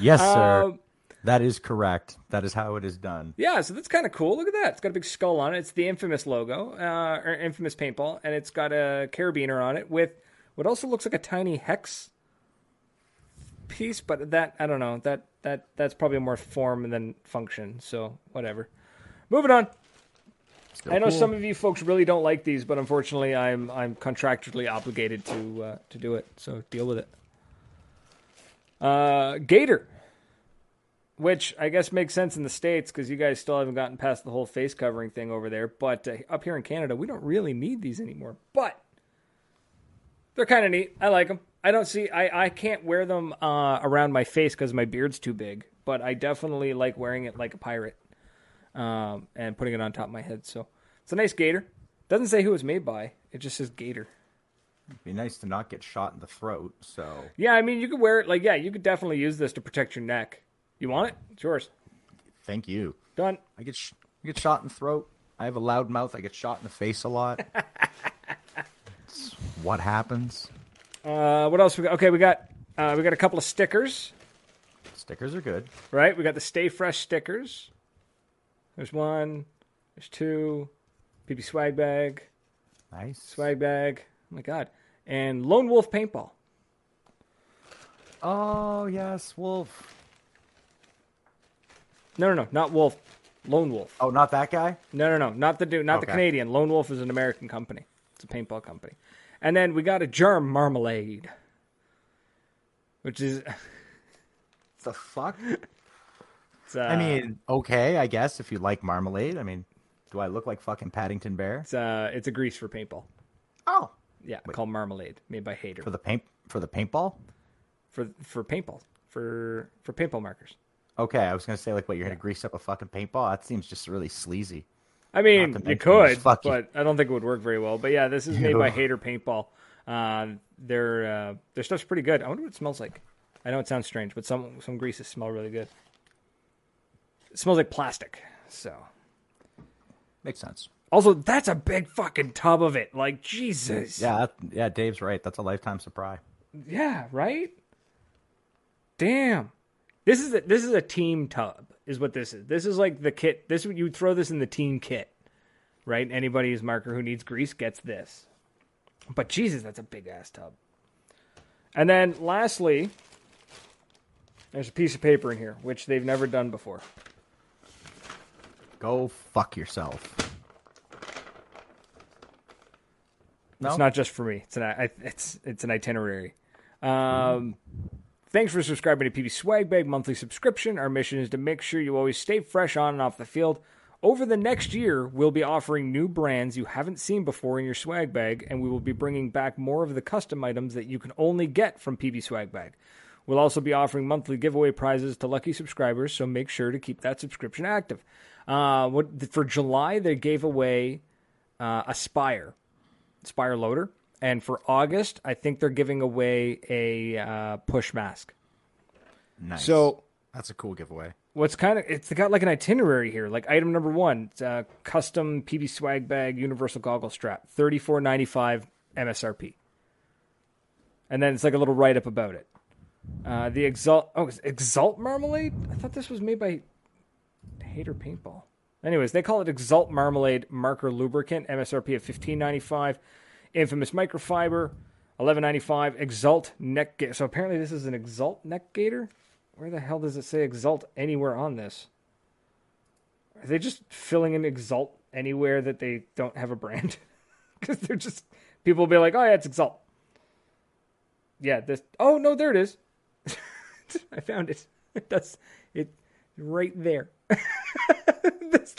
Yes, sir. Um, that is correct. That is how it is done. Yeah, so that's kind of cool. Look at that. It's got a big skull on it. It's the infamous logo, uh, or infamous paintball, and it's got a carabiner on it with what also looks like a tiny hex piece, but that I don't know. That that that's probably more form than function. So whatever. Moving on. I know cool. some of you folks really don't like these, but unfortunately, I'm I'm contractually obligated to uh, to do it. So deal with it. Uh, Gator, which I guess makes sense in the states because you guys still haven't gotten past the whole face covering thing over there. But uh, up here in Canada, we don't really need these anymore. But they're kind of neat. I like them. I don't see. I I can't wear them uh, around my face because my beard's too big. But I definitely like wearing it like a pirate, um, and putting it on top of my head. So it's a nice gator. Doesn't say who it's made by. It just says gator. It'd be nice to not get shot in the throat. So yeah, I mean, you could wear it like yeah, you could definitely use this to protect your neck. You want it? It's yours. Thank you. Done. I get sh- I get shot in the throat. I have a loud mouth. I get shot in the face a lot. *laughs* what happens. Uh, what else we got? Okay, we got uh, we got a couple of stickers. Stickers are good, right? We got the Stay Fresh stickers. There's one. There's two. PB swag bag. Nice swag bag. Oh my god! And Lone Wolf paintball. Oh yes, Wolf. No, no, no, not Wolf. Lone Wolf. Oh, not that guy. No, no, no, not the dude, not okay. the Canadian. Lone Wolf is an American company. It's a paintball company. And then we got a germ marmalade, which is *laughs* the fuck. Uh, I mean, okay, I guess if you like marmalade. I mean, do I look like fucking Paddington Bear? It's uh, it's a grease for paintball. Oh, yeah, Wait. called marmalade, made by Hater for the paint for the paintball. For for paintball for for paintball markers. Okay, I was gonna say like what you're gonna grease up a fucking paintball. That seems just really sleazy. I mean, you could, but you. I don't think it would work very well. But yeah, this is made by Hater Paintball. Uh, their uh, their stuff's pretty good. I wonder what it smells like. I know it sounds strange, but some some greases smell really good. It smells like plastic, so makes sense. Also, that's a big fucking tub of it. Like Jesus. Yeah, that, yeah. Dave's right. That's a lifetime supply. Yeah. Right. Damn. This is a, this is a team tub is what this is. This is like the kit. This you throw this in the team kit, right? Anybody who's marker who needs grease gets this. But Jesus, that's a big ass tub. And then lastly, there's a piece of paper in here, which they've never done before. Go fuck yourself. No? It's not just for me. It's an it's it's an itinerary. Um, mm-hmm. Thanks for subscribing to PB Swag Bag monthly subscription. Our mission is to make sure you always stay fresh on and off the field. Over the next year, we'll be offering new brands you haven't seen before in your swag bag, and we will be bringing back more of the custom items that you can only get from PB Swag Bag. We'll also be offering monthly giveaway prizes to lucky subscribers, so make sure to keep that subscription active. Uh, what, for July, they gave away uh, a Spire, Spire loader. And for August, I think they're giving away a uh, push mask. Nice. So that's a cool giveaway. What's kind of it's got like an itinerary here. Like item number one, it's a custom PB swag bag universal goggle strap, thirty four ninety five MSRP. and then it's like a little write up about it. Uh, the Exalt oh Exalt Marmalade. I thought this was made by Hater Paintball. Anyways, they call it Exalt Marmalade Marker Lubricant. MSRP of fifteen ninety five. Infamous microfiber, eleven ninety five. Exalt neck. Ga- so apparently this is an Exalt neck gaiter. Where the hell does it say Exalt anywhere on this? Are they just filling in Exalt anywhere that they don't have a brand? *laughs* Because they're just people will be like, oh yeah, it's Exalt. Yeah, this. Oh no, there it is. *laughs* I found it. *laughs* It does it right there. this,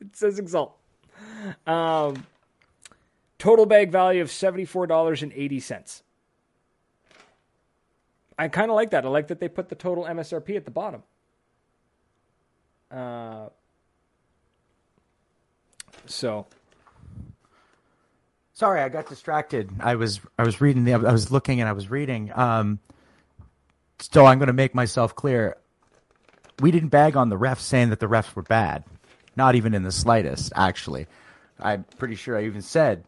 it says Exalt. Um, total bag value of seventy four dollars and eighty cents. I kind of like that. I like that they put the total MSRP at the bottom. Uh, so Sorry, I got distracted. I was I was reading the I was looking and I was reading. Um, so I'm going to make myself clear. We didn't bag on the refs saying that the refs were bad, not even in the slightest. Actually, I'm pretty sure I even said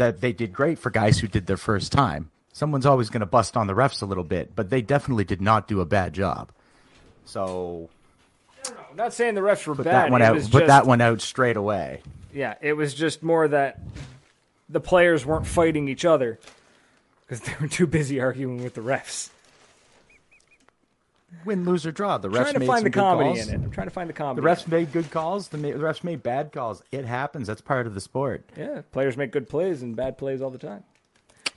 that they did great for guys who did their first time. Someone's always going to bust on the refs a little bit, but they definitely did not do a bad job. So I'm not saying the refs were put bad. that one It out. Put just- that one out straight away. Yeah, it was just more that the players weren't fighting each other because they were too busy arguing with the refs. Win, lose or draw. The refs trying to made find the good comedy calls. in it. I'm trying to find the comedy. The refs made good calls. The, ma- the refs made bad calls. It happens. That's part of the sport. Yeah, players make good plays and bad plays all the time.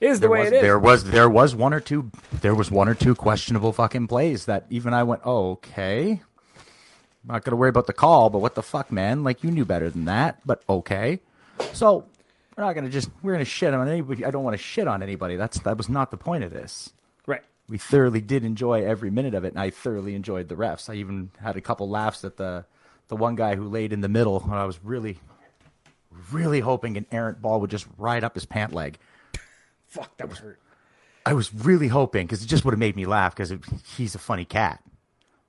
It is the There way was, it is. there was there was one or two there was one or two questionable fucking plays that even I went, oh, okay. I'm not gonna worry about the call, but what the fuck, man? Like you knew better than that, but okay. So we're not gonna just we're gonna shit on anybody. I don't want to shit on anybody. That's that was not the point of this. Right. We thoroughly did enjoy every minute of it, and I thoroughly enjoyed the refs. I even had a couple laughs at the the one guy who laid in the middle. And I was really, really hoping an errant ball would just ride up his pant leg. *laughs* Fuck, that was hurt. I was really hoping because it just would have made me laugh because he's a funny cat.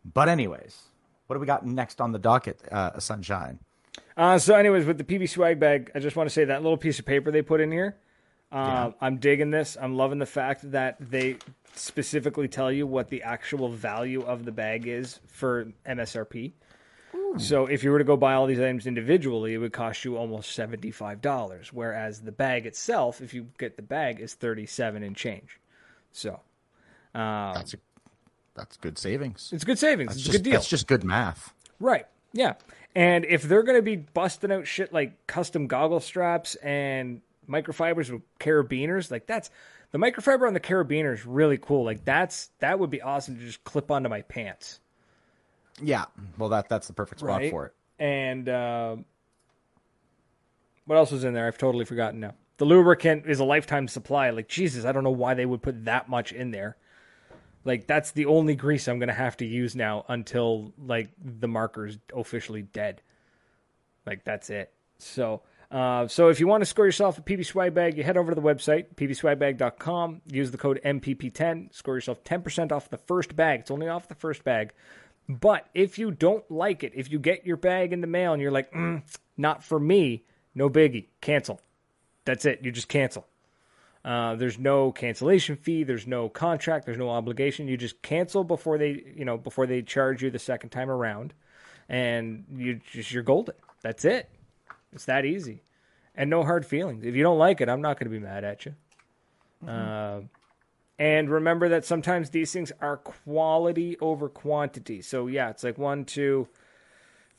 But anyways, what do we got next on the docket, uh, Sunshine? Uh, so, anyways, with the PB swag bag, I just want to say that little piece of paper they put in here. Uh, I'm digging this. I'm loving the fact that they specifically tell you what the actual value of the bag is for MSRP. So, if you were to go buy all these items individually, it would cost you almost seventy-five dollars. Whereas the bag itself, if you get the bag, is thirty-seven and change. So, um, That's a, that's good savings. it's good savings. That's it's just, a good deal. That's just good math. Right. Yeah. And if they're going to be busting out shit like custom goggle straps and microfibers with carabiners, like that's the microfiber on the carabiner is really cool. Like that's that would be awesome to just clip onto my pants. Yeah. Well, that that's the perfect spot Right. for it. And um what else was in there? I've totally forgotten now. The lubricant is a lifetime supply. Like Jesus, I don't know why they would put that much in there. Like that's the only grease I'm gonna have to use now until like the marker's officially dead. Like that's it. So uh, so if you want to score yourself a PB swag bag, you head over to the website, pbswagbag.com, use the code MPP10, score yourself 10% off the first bag. It's only off the first bag. But if you don't like it, if you get your bag in the mail and you're like, mm, not for me, no biggie, cancel. That's it. You just cancel. Uh, there's no cancellation fee. There's no contract. There's no obligation. You just cancel before they, you know, before they charge you the second time around, and you just you're golden. That's it. It's that easy, and no hard feelings. If you don't like it, I'm not going to be mad at you. Uh, and remember that sometimes these things are quality over quantity. So yeah, it's like one, two,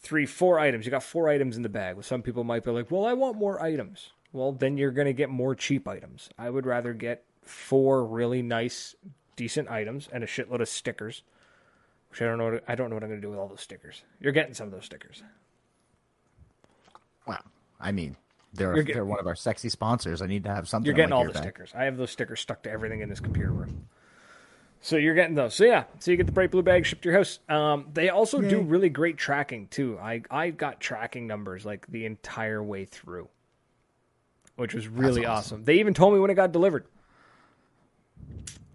three, four items. You got four items in the bag. Well, some people might be like, "Well, I want more items." Well, then you're going to get more cheap items. I would rather get four really nice, decent items and a shitload of stickers. Which I don't know. What, I don't know what I'm going to do with all those stickers. You're getting some of those stickers. Wow. I mean, they're You're they're one of our sexy sponsors. I need to have something. You're getting my all gear the bag. stickers. I have those stickers stuck to everything in this computer room. So you're getting those. So yeah, so you get the bright blue bag shipped to your house. Um, they also do really great tracking too. I I got tracking numbers like the entire way through, which was really awesome. awesome. They even told me when it got delivered.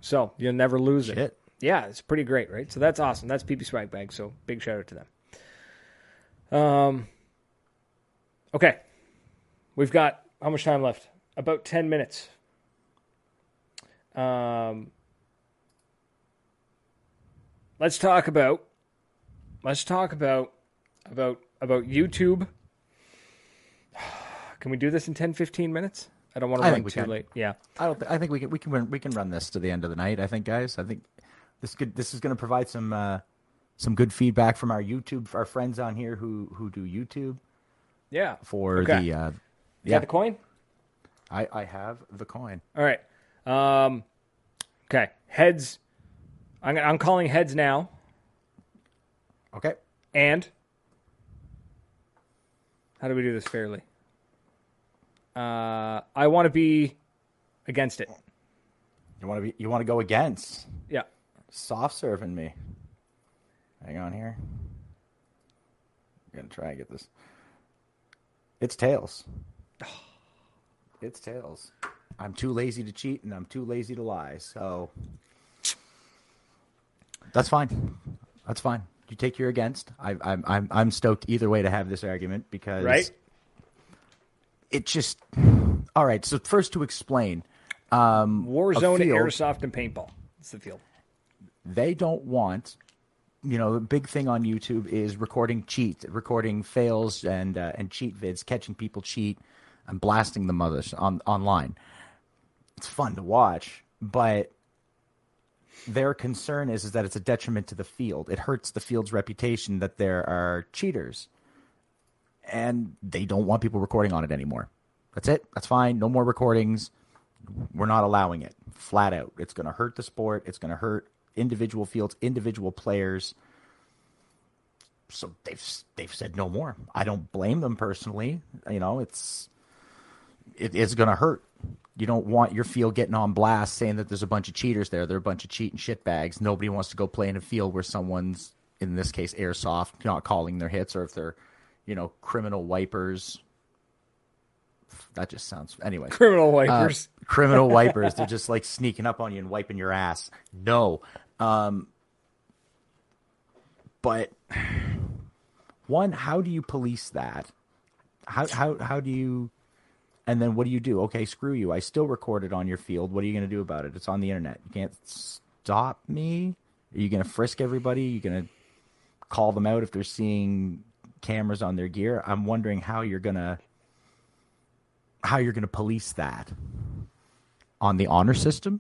So you'll never lose it. Yeah, it's pretty great, right? So that's awesome. That's PB Swag Bag. So big shout out to them. Um. Okay, we've got how much time left? About ten minutes. Um, let's talk about let's talk about about about YouTube. *sighs* Can we do this in 10, 15 minutes? I don't want to I run too can. late. Yeah. I don't. Th- I think we can. We can. Run, we can run this to the end of the night. I think, guys. I think this could. This is going to provide some uh, some good feedback from our YouTube, our friends on here who who do YouTube Yeah. for Okay. the. Uh, yeah, the coin? I I have the coin. All right. Um, okay. Heads. I'm, I'm calling heads now. Okay. And how do we do this fairly? Uh, I want to be against it. You want to be. You want to go against Yeah. soft serving me. Hang on here. I'm gonna try and get this. It's tails. *sighs* It's tails. I'm too lazy to cheat and I'm too lazy to lie. So that's fine. That's fine. You take your against. I, I'm I'm I'm stoked either way to have this argument because Right? it just all right. So first to explain, um, Warzone, field. airsoft, and paintball. It's the field. they don't want you know the big thing on youtube is recording cheat recording fails and uh, and cheat vids catching people cheat and blasting the mothers on online. It's fun to watch but their concern is, is that it's a detriment to the field. It hurts the field's reputation that there are cheaters. And they don't want people recording on it anymore. That's it. That's fine. No more recordings. We're not allowing it. Flat out. It's going to hurt the sport. It's going to hurt individual fields, individual players. So they've they've said no more. I don't blame them personally. You know, it's it is going to hurt. You don't want your field getting on blast saying that there's a bunch of cheaters there. They're a bunch of cheating shitbags. Nobody wants to go play in a field where someone's in this case airsoft not calling their hits or if they're, you know, criminal wipers. That just sounds anyway Criminal uh, wipers. criminal wipers. They're just like sneaking up on you and wiping your ass. No. Um, but one, how do you police that? How how how do you? And then what do you do? Okay, screw you. I still recorded on your field. What are you going to do about it? It's on the internet. You can't stop me. Are you going to frisk everybody? Are you going to call them out if they're seeing cameras on their gear? I'm wondering how you're going to how you're going to police that on the honor system.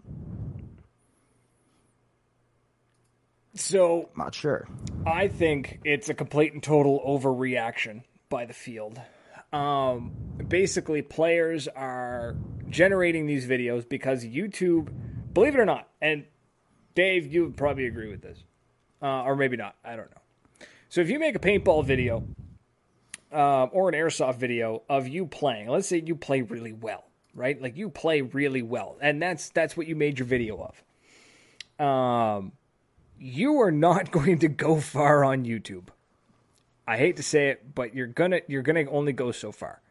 So Not sure. I think it's a complete and total overreaction by the field. Um, basically, players are generating these videos because YouTube, believe it or not, and Dave, you would probably agree with this, uh, or maybe not. I don't know. So if you make a paintball video um, or an airsoft video of you playing, let's say you play really well, right? Like you play really well, and that's that's what you made your video of. Um, you are not *laughs* going to go far on YouTube. I hate to say it, but you're gonna you're gonna only go so far.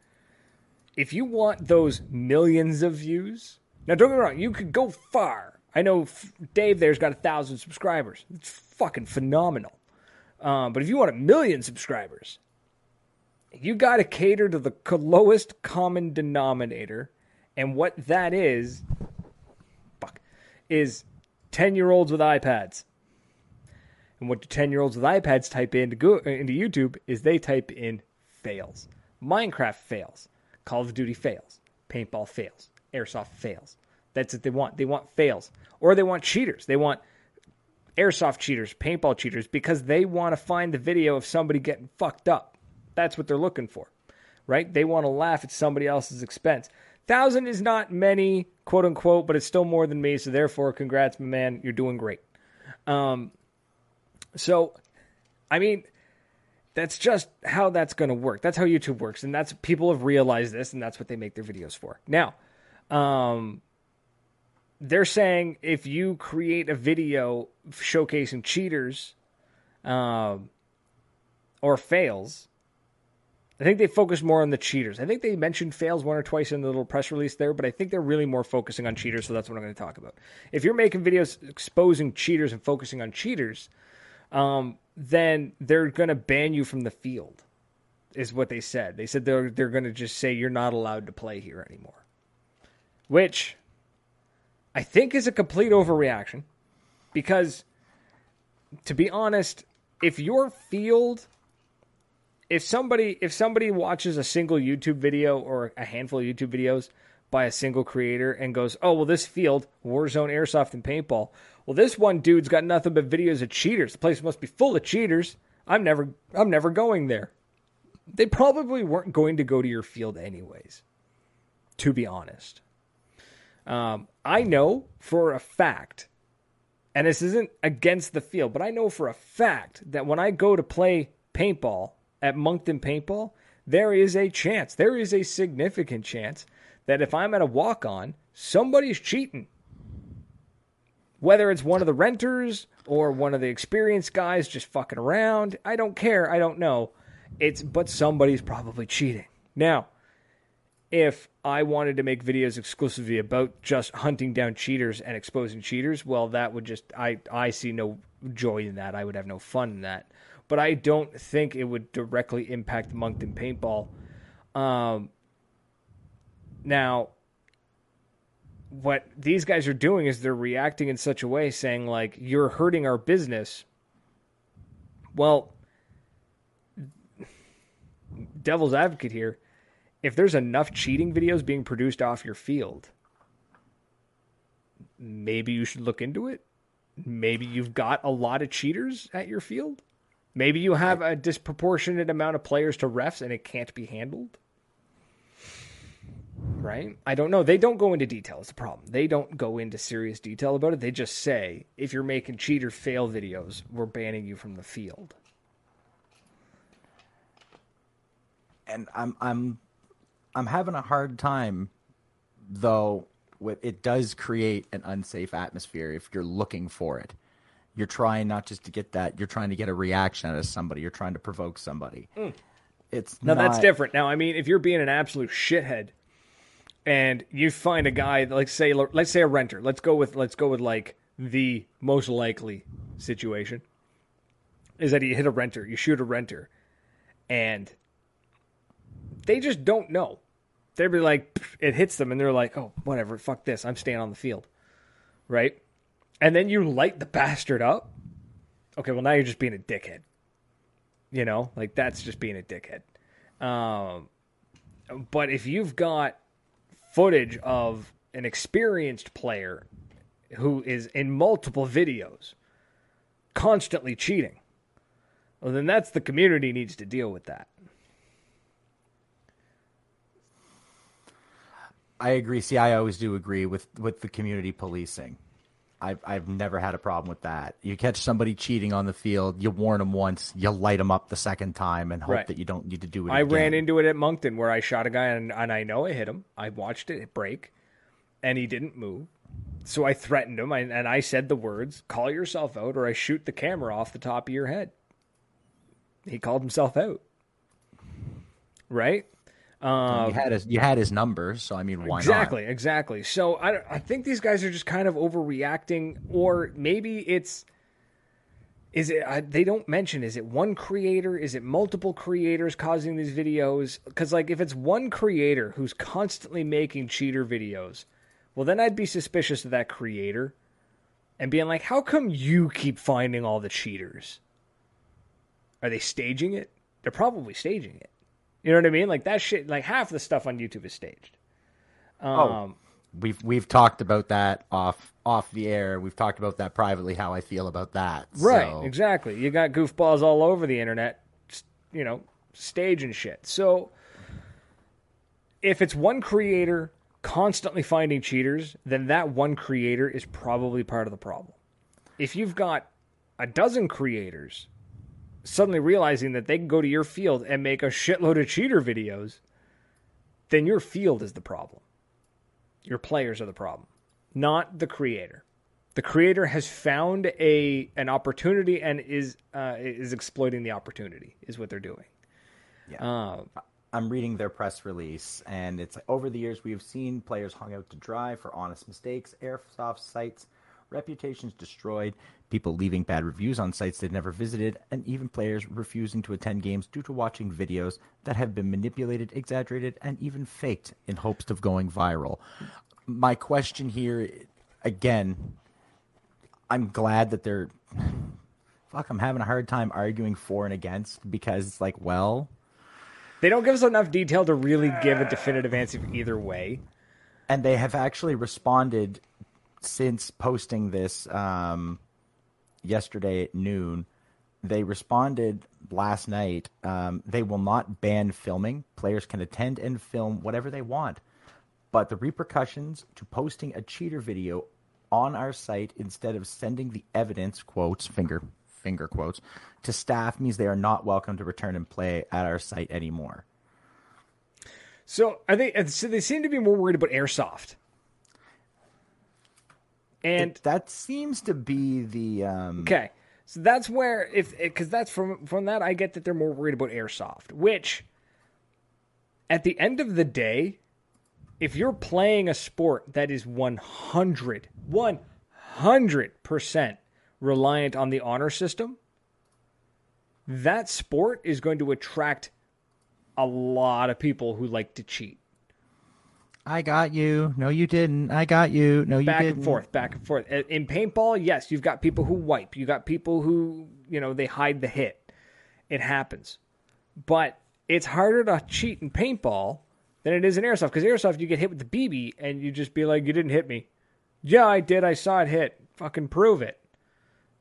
If you want those millions of views, now don't get me wrong, you could go far. I know Dave there's got a thousand subscribers. It's fucking phenomenal. Um, but if you want a million subscribers, you got to cater to the lowest common denominator, and what that is, fuck, is ten year olds with iPads. And what do 10 year olds with iPads type into, go, into YouTube is they type in fails. Minecraft fails. Call of Duty fails. Paintball fails. Airsoft fails. That's what they want. They want fails. Or they want cheaters. They want airsoft cheaters, paintball cheaters, because they want to find the video of somebody getting fucked up. That's what they're looking for, right? They want to laugh at somebody else's expense. Thousand is not many, quote unquote, but it's still more than me. So therefore, congrats, my man. You're doing great. Um, so, I mean, that's just how that's going to work. That's how YouTube works, and that's people have realized this, and that's what they make their videos for. Now, um, they're saying if you create a video showcasing cheaters, um, or fails, I think they focus more on the cheaters. I think they mentioned fails one or twice in the little press release there, but I think they're really more focusing on cheaters, so that's what I'm going to talk about. If you're making videos exposing cheaters and focusing on cheaters, um, then they're going to ban you from the field, is what they said. They said they're they're going to just say you're not allowed to play here anymore. Which I think is a complete overreaction because to be honest, if your field if somebody if somebody watches a single YouTube video or a handful of YouTube videos by a single creator and goes, "Oh, well this field, Warzone Airsoft and paintball. Well, this one dude's got nothing but videos of cheaters. The place must be full of cheaters. I'm never I'm never going there." They probably weren't going to go to your field anyways. To be honest. Um, I know for a fact and this isn't against the field, but I know for a fact that when I go to play paintball at Moncton Paintball, there is a chance, there is a significant chance that if I'm at a walk on, somebody's cheating. Whether it's one of the renters or one of the experienced guys just fucking around, I don't care. I don't know. It's but somebody's probably cheating. Now, if I wanted to make videos exclusively about just hunting down cheaters and exposing cheaters, well, that would just I I see no joy in that. I would have no fun in that. But I don't think it would directly impact Moncton paintball. Um, now, what these guys are doing is they're reacting in such a way, saying like, "You're hurting our business." Well, devil's advocate here if there's enough cheating videos being produced off your field, maybe you should look into it. Maybe you've got a lot of cheaters at your field. Maybe you have a disproportionate amount of players to refs and it can't be handled. Right? I don't know. They don't go into detail. It's a problem. They don't go into serious detail about it. They just say, if you're making cheater fail videos, we're banning you from the field. And I'm I'm I'm having a hard time, though. With it does create an unsafe atmosphere if you're looking for it. You're trying not just to get that. You're trying to get a reaction out of somebody. You're trying to provoke somebody. Mm. It's now not... that's different. Now, I mean, if you're being an absolute shithead, and you find a guy like say let's say a renter. Let's go with let's go with like the most likely situation is that you hit a renter, you shoot a renter, and they just don't know. They'd be like, it hits them, and they're like, oh, whatever, fuck this, I'm staying on the field, right? And then you light the bastard up. Okay, well now you're just being a dickhead. You know, like that's just being a dickhead. Um, but if you've got footage of an experienced player who is in multiple videos constantly cheating, well, then that's the community needs to deal with that. I agree. See, I always do agree with with the community policing. I've I've never had a problem with that. You catch somebody cheating on the field, you warn them once, you light them up the second time, and hope right. that you don't need to do it. I again. ran into it at Moncton where I shot a guy and, and I know I hit him. I watched it break, and he didn't move. So I threatened him, and I said the words, "Call yourself out, or I shoot the camera off the top of your head." He called himself out. Right? Um, you had his you had his numbers, so I mean, why exactly, not? Exactly, So I I think these guys are just kind of overreacting, or maybe it's is it I, they don't mention is it one creator? Is it multiple creators causing these videos? Because like if it's one creator who's constantly making cheater videos well then i'd be suspicious of that creator and being like how come you keep finding all the cheaters? Are they staging it? They're probably staging it you know what I mean? Like that shit. Like half the stuff on YouTube is staged. Oh, um, oh, we've we've talked about that off off the air. We've talked about that privately. How I feel about that. Right. So. Exactly. You got goofballs all over the internet. You know, staging shit. So if it's one creator constantly finding cheaters, then that one creator is probably part of the problem. If you've got a dozen creators suddenly realizing that they can go to your field and make a shitload of cheater videos, then your field is the problem. Your players are the problem, not the creator. The creator has found a an opportunity and is uh, is exploiting the opportunity. Is what they're doing. Yeah. Um, I'm reading their press release, and it's like, over the years we have seen players hung out to dry for honest mistakes, airsoft sites, reputations destroyed, people leaving bad reviews on sites they'd never visited, and even players refusing to attend games due to watching videos that have been manipulated, exaggerated, and even faked in hopes of going viral. My question here again, I'm glad that they're. Fuck, I'm having a hard time arguing for and against because it's like, well, they don't give us enough detail to really give a definitive answer either way. And they have actually responded since posting this um, yesterday at noon. They responded last night. Um, they will not ban filming. Players can attend and film whatever they want. But the repercussions to posting a cheater video on our site instead of sending the evidence quotes finger finger quotes to staff means they are not welcome to return and play at our site anymore. So are they? So they seem to be more worried about airsoft, and it, that seems to be the um... okay. So that's where if because that's from from that I get that they're more worried about airsoft, which at the end of the day, if you're playing a sport that is 100 100% reliant on the honor system, that sport is going to attract a lot of people who like to cheat. I got you. No, you didn't. I got you. No, you back didn't. and forth, back and forth. In paintball, yes, you've got people who wipe. You got people who, you know, they hide the hit. It happens. But it's harder to cheat in paintball than it is in airsoft because airsoft you get hit with the BB and you just be like, you didn't hit me. Yeah, I did. I saw it hit. Fucking prove it.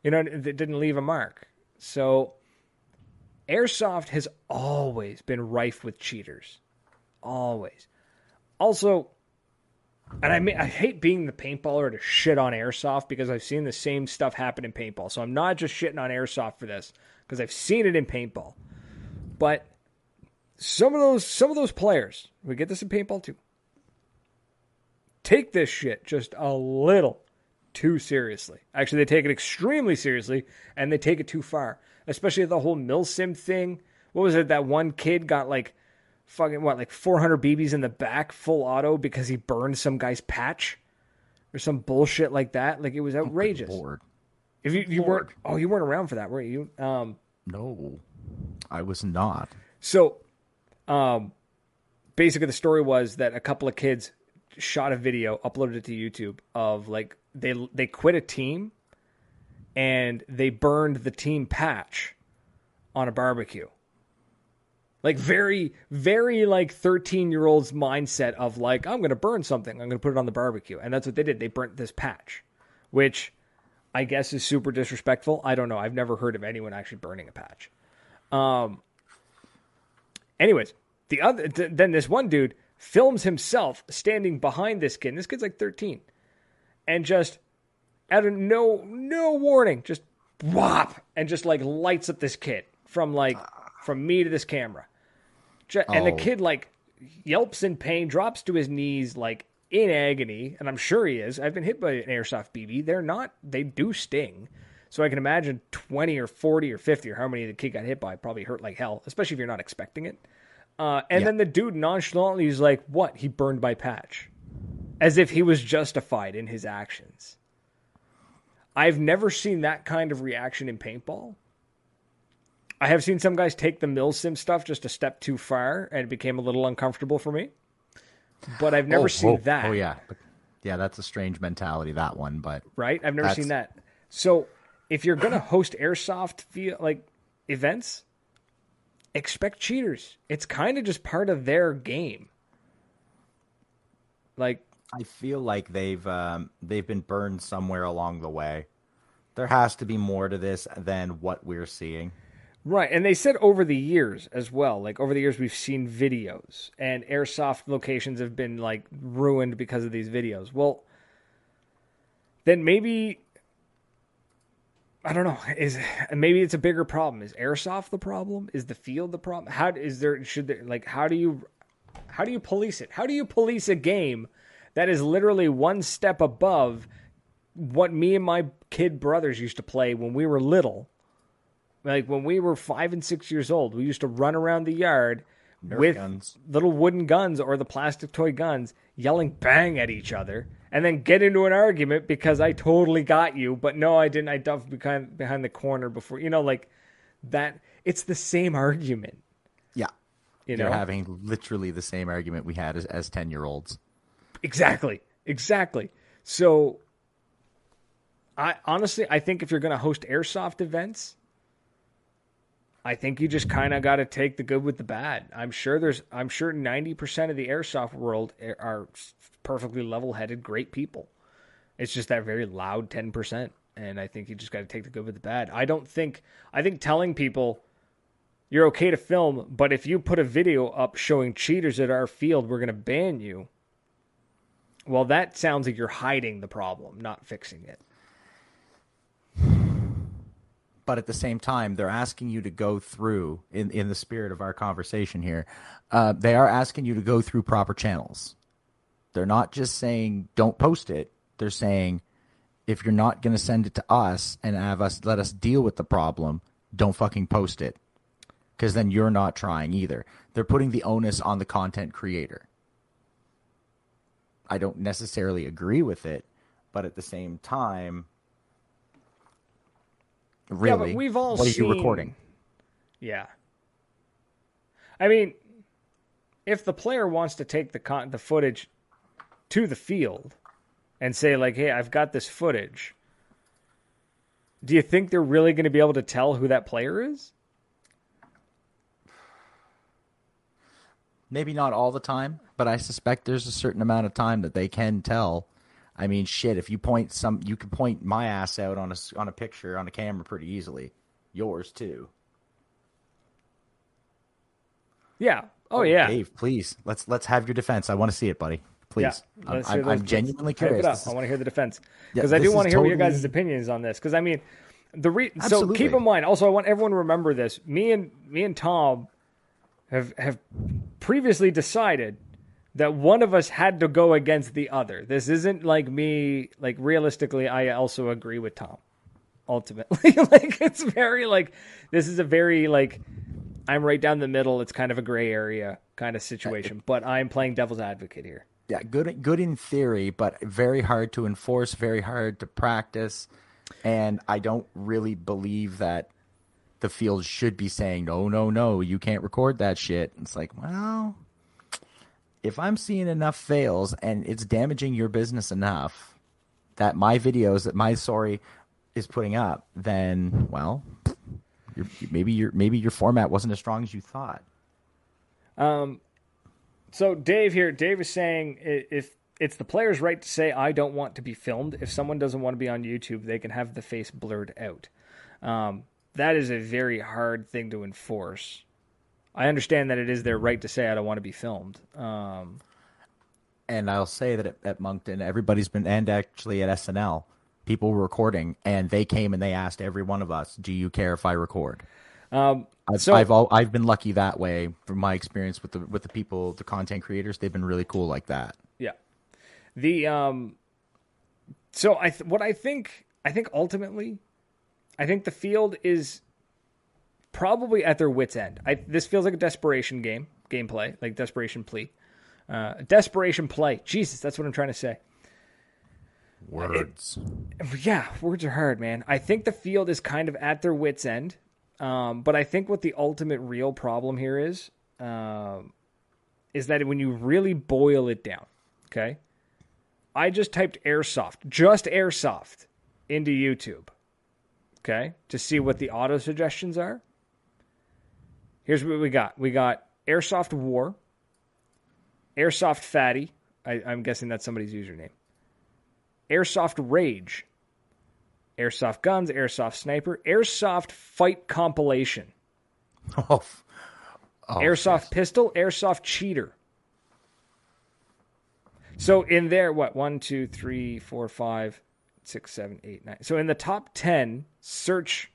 You know, it didn't leave a mark. So airsoft has always been rife with cheaters. Always. Also, and I mean, I hate being the paintballer to shit on airsoft because I've seen the same stuff happen in paintball. So I'm not just shitting on airsoft for this because I've seen it in paintball. But some of those some of those players, we get this in paintball too. Take this shit just a little too seriously. Actually, they take it extremely seriously and they take it too far. Especially the whole milsim thing. What was it? That one kid got like fucking what, like 400 BBs in the back, full auto because he burned some guy's patch or some bullshit like that. Like it was outrageous. Oh if you, you weren't, oh, you weren't around for that, were you? Um, no, I was not. So, um, basically the story was that a couple of kids shot a video, uploaded it to YouTube of like they they quit a team and they burned the team patch on a barbecue. Like very, very like 13 year olds mindset of like, I'm to burn something. I'm to put it on the barbecue. And that's what they did. They burnt this patch, which I guess is super disrespectful. I don't know. I've never heard of anyone actually burning a patch. Um, anyways, the other, th- then this one dude films himself standing behind this kid. And this kid's like 13 and just out of no, no warning, just whop and just like lights up this kid from like, from me to this camera. And oh. the kid like yelps in pain, drops to his knees like in agony, and I'm sure he is. I've been hit by an airsoft BB. They're not they do sting. So I can imagine 20 or 40 or 50 or how many the kid got hit by probably hurt like hell, especially if you're not expecting it. Uh, and yeah. then the dude nonchalantly is like, "What? He burned my patch," as if he was justified in his actions. I've never seen that kind of reaction in paintball. I have seen some guys take the milsim stuff just a step too far, and it became a little uncomfortable for me. But I've never oh, seen that. Oh yeah, yeah, that's a strange mentality that one. But right, I've never that's... seen that. So if you're gonna host airsoft via like events, expect cheaters. It's kind of just part of their game. Like I feel like they've um, they've been burned somewhere along the way. There has to be more to this than what we're seeing. Right, and they said over the years as well. Like over the years, we've seen videos, and airsoft locations have been like ruined because of these videos. Well, then maybe I don't know. Is maybe it's a bigger problem? Is airsoft the problem? Is the field the problem? How is there? Should there like how do you how do you police it? How do you police a game that is literally one step above what me and my kid brothers used to play when we were little? Like when we were five and six years old, we used to run around the yard Nerf with guns. little wooden guns or the plastic toy guns, yelling bang at each other, and then get into an argument because I totally got you, but no, I didn't. I ducked behind behind the corner before. You know, like that. It's the same argument. Yeah, you know, You're having literally the same argument we had as as ten year olds. Exactly. Exactly. So I honestly, I think if you're going to host airsoft events, I think you just kind of got to take the good with the bad. I'm sure there's, I'm sure 90% of the airsoft world are perfectly level-headed, great people. It's just that very loud 10%, and I think you just got to take the good with the bad. I don't think, I think telling people you're okay to film, but if you put a video up showing cheaters at our field, we're going to ban you. Well, that sounds like you're hiding the problem, not fixing it. But at the same time, they're asking you to go through, in, in the spirit of our conversation here, uh, they are asking you to go through proper channels. They're not just saying, don't post it. They're saying, if you're not going to send it to us and have us let us deal with the problem, don't fucking post it because then you're not trying either. They're putting the onus on the content creator. I don't necessarily agree with it, but at the same time, really, yeah, we've all what seen... are you recording? Yeah. I mean, if the player wants to take the con- the footage to the field and say like, "Hey, I've got this footage," do you think they're really going to be able to tell who that player is? Maybe not all the time, but I suspect there's a certain amount of time that they can tell. I mean, shit, if you point some, you can point my ass out on a on a picture on a camera pretty easily. Yours too. Yeah. Oh, oh yeah. Dave, please let's let's have your defense. I want to see it, buddy. Please. Yeah, I'm, I'm, I'm genuinely curious. I want to hear the defense because yeah, I do want to hear totally... what your guys' opinions on this. Because I mean, the re- so keep in mind. Also, I want everyone to remember this. Me and me and Tom have have previously decided that one of us had to go against the other. This isn't like me like realistically I also agree with Tom. Ultimately, *laughs* like it's very like this is a very like I'm right down the middle. It's kind of a gray area kind of situation, uh, but I'm playing devil's advocate here. Yeah, good good in theory, but very hard to enforce, very hard to practice, and I don't really believe that the field should be saying, no, no, no, you can't record that shit. It's like, well, if I'm seeing enough fails and it's damaging your business enough that my videos that my story is putting up, then, well, maybe your maybe your format wasn't as strong as you thought. Um, so Dave here, Dave is saying if it's the player's right to say I don't want to be filmed. If someone doesn't want to be on YouTube, they can have the face blurred out. Um, that is a very hard thing to enforce. I understand that it is their right to say I don't want to be filmed. Um, and I'll say that at, at, Moncton, everybody's been, and actually at SNL, people were recording, and they came and they asked every one of us, "Do you care if I record?" Um, I've, so, I've all, I've been lucky that way from my experience with the with the people, the content creators. They've been really cool like that. Yeah. The um, so I th- what I think I think ultimately I think the field is probably at their wits' end. I, this feels like a desperation game, gameplay, like desperation plea, uh, desperation play. Jesus, that's what I'm trying to say. Words. It, yeah, words are hard, man. I think the field is kind of at their wits' end, um, but I think what the ultimate real problem here is, um, is that when you really boil it down, okay. I just typed airsoft, just airsoft, into YouTube okay, to see what the auto suggestions are. Here's what we got we got Airsoft War, Airsoft Fatty. I, I'm guessing that's somebody's username. Airsoft Rage, Airsoft Guns, Airsoft Sniper, Airsoft Fight Compilation, *laughs* oh. Oh, Airsoft yes. Pistol, Airsoft Cheater. So in there, what one, two, three, four, five, six, seven, eight, nine. So in the top 10 search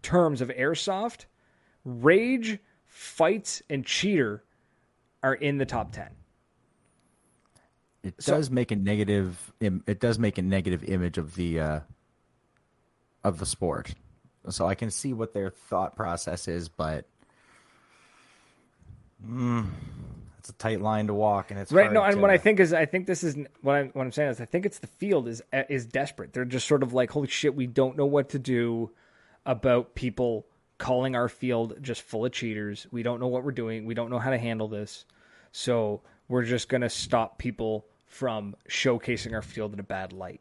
terms of airsoft, rage, fights, and cheater are in the top 10. It does so, make a negative. It does make a negative image of the uh, of the sport. So I can see what their thought process is, but mm, it's a tight line to walk, and it's right. No, and to... what I think is, I think this is what I'm what I'm saying is, I think it's the field is is desperate. They're just sort of like, holy shit, we don't know what to do about people calling our field just full of cheaters. We don't know what we're doing. We don't know how to handle this. So we're just gonna stop people from showcasing our field in a bad light.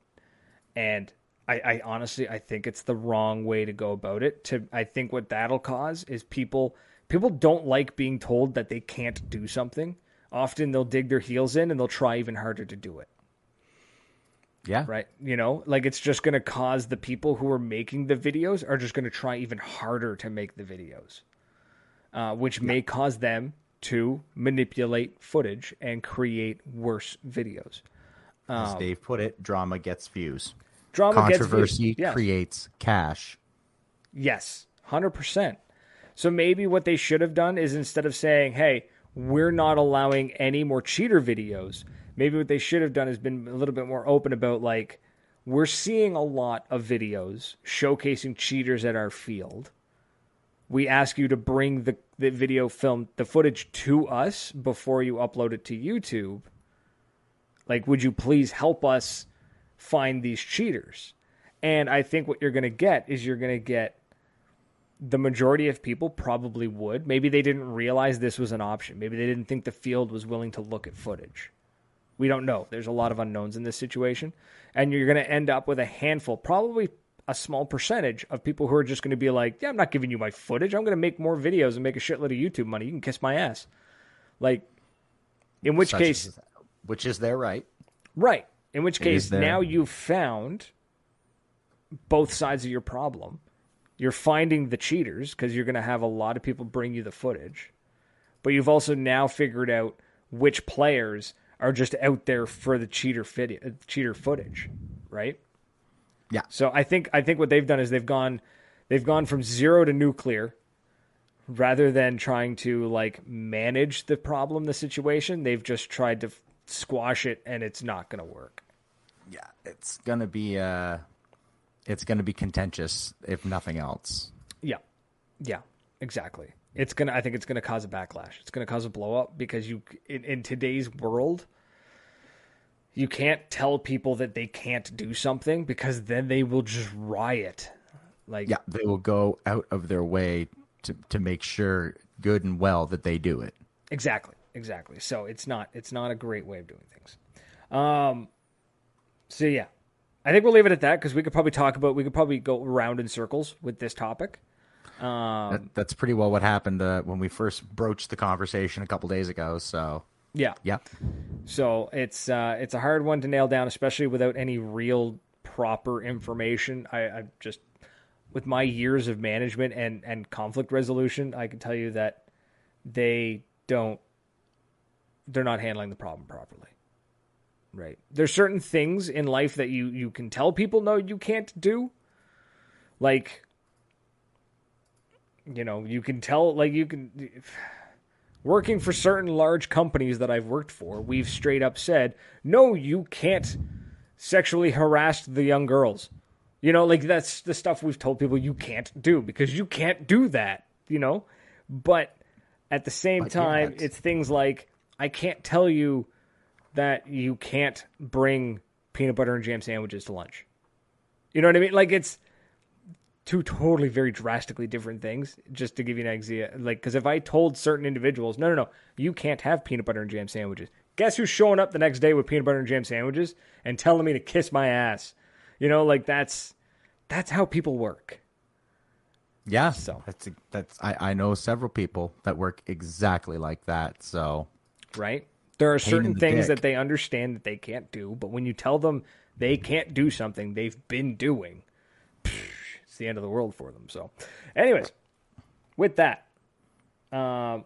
And I, I honestly I think it's the wrong way to go about it. To I think what that'll cause is people people don't like being told that they can't do something. Often they'll dig their heels in and they'll try even harder to do it. Yeah. Right. You know, like it's just going to cause the people who are making the videos are just going to try even harder to make the videos, uh, which may cause them to manipulate footage and create worse videos. As Dave put it, drama gets views. Drama Controversy gets views. Yes. creates cash. Yes, 100%. So maybe what they should have done is instead of saying, hey, we're not allowing any more cheater videos, maybe what they should have done is been a little bit more open about, like, we're seeing a lot of videos showcasing cheaters at our field. We ask you to bring the, the video film, the footage to us before you upload it to YouTube. Like, would you please help us find these cheaters? And I think what you're going to get is you're going to get the majority of people probably would. Maybe they didn't realize this was an option. Maybe they didn't think the field was willing to look at footage. We don't know. There's a lot of unknowns in this situation. And you're going to end up with a handful, probably a small percentage of people who are just going to be like, yeah, I'm not giving you my footage. I'm going to make more videos and make a shitload of YouTube money. You can kiss my ass. Like, in which Such case, as- which is their right. Right. In which case, is now you've found both sides of your problem. You're finding the cheaters because you're going to have a lot of people bring you the footage. But you've also now figured out which players are just out there for the cheater fit, uh, cheater footage, right? Yeah. So I think I think what they've done is they've gone they've gone from zero to nuclear rather than trying to like manage the problem, the situation. They've just tried to f- squash it, and it's not going to work. Yeah, it's gonna be uh, it's gonna be contentious if nothing else. Yeah, yeah, exactly. It's gonna. I think it's gonna cause a backlash. It's gonna cause a blow up because you in, in today's world, you can't tell people that they can't do something because then they will just riot. Like Yeah, they will go out of their way to to make sure good and well that they do it. Exactly, exactly. So it's not it's not a great way of doing things. Um, so yeah, I think we'll leave it at that because we could probably talk about we could probably go around in circles with this topic. Um, That, that's pretty well what happened uh, when we first broached the conversation a couple days ago. So yeah, yeah, So it's uh, it's a hard one to nail down, especially without any real proper information. I, I just with my years of management and and conflict resolution, I can tell you that they don't they're not handling the problem properly. Right. There's certain things in life that you you can tell people no you can't do. Like you know, you can tell like you can working for certain large companies that I've worked for, we've straight up said, no, you can't sexually harass the young girls. You know, like that's the stuff we've told people you can't do because you can't do that, you know? But at the same But time, it's things like I can't tell you that you can't bring peanut butter and jam sandwiches to lunch. You know what I mean? Like it's two totally very drastically different things just to give you an idea like because if i told certain individuals no no no you can't have peanut butter and jam sandwiches guess who's showing up the next day with peanut butter and jam sandwiches and telling me to kiss my ass you know like that's that's how people work yeah. So. that's that's I, I know several people that work exactly like that. So right there are certain the things dick. that they understand that they can't do but when you tell them they can't do something they've been doing it's the end of the world for them so anyways with that um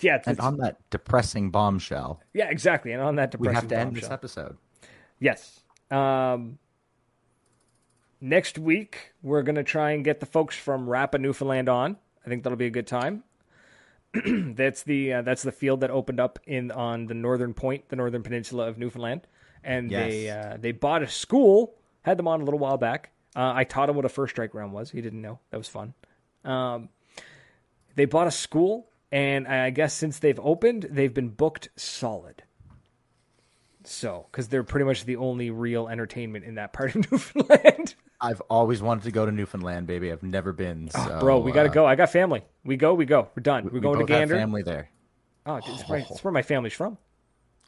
yeah it's- and on that depressing bombshell, Yeah, exactly. And on that depressing, bombshell, we have to end this episode. Yes. Um, next week we're gonna try and get the folks from Rapa Newfoundland on. I think that'll be a good time. *clears throat* that's the uh, that's the field that opened up in on the northern point, the northern peninsula of Newfoundland, and they uh, they bought a school. Had them on a little while back. Uh, I taught him what a first strike round was. He didn't know. That was fun. Um, they bought a school, and I guess since they've opened, they've been booked solid. So, because they're pretty much the only real entertainment in that part of *laughs* Newfoundland. I've always wanted to go to Newfoundland, baby. I've never been. So, Bro, we got to uh, go. I got family. We go, we go. We're done. We're we going to Gander. family there. Oh, dude, it's, where, it's where my family's from.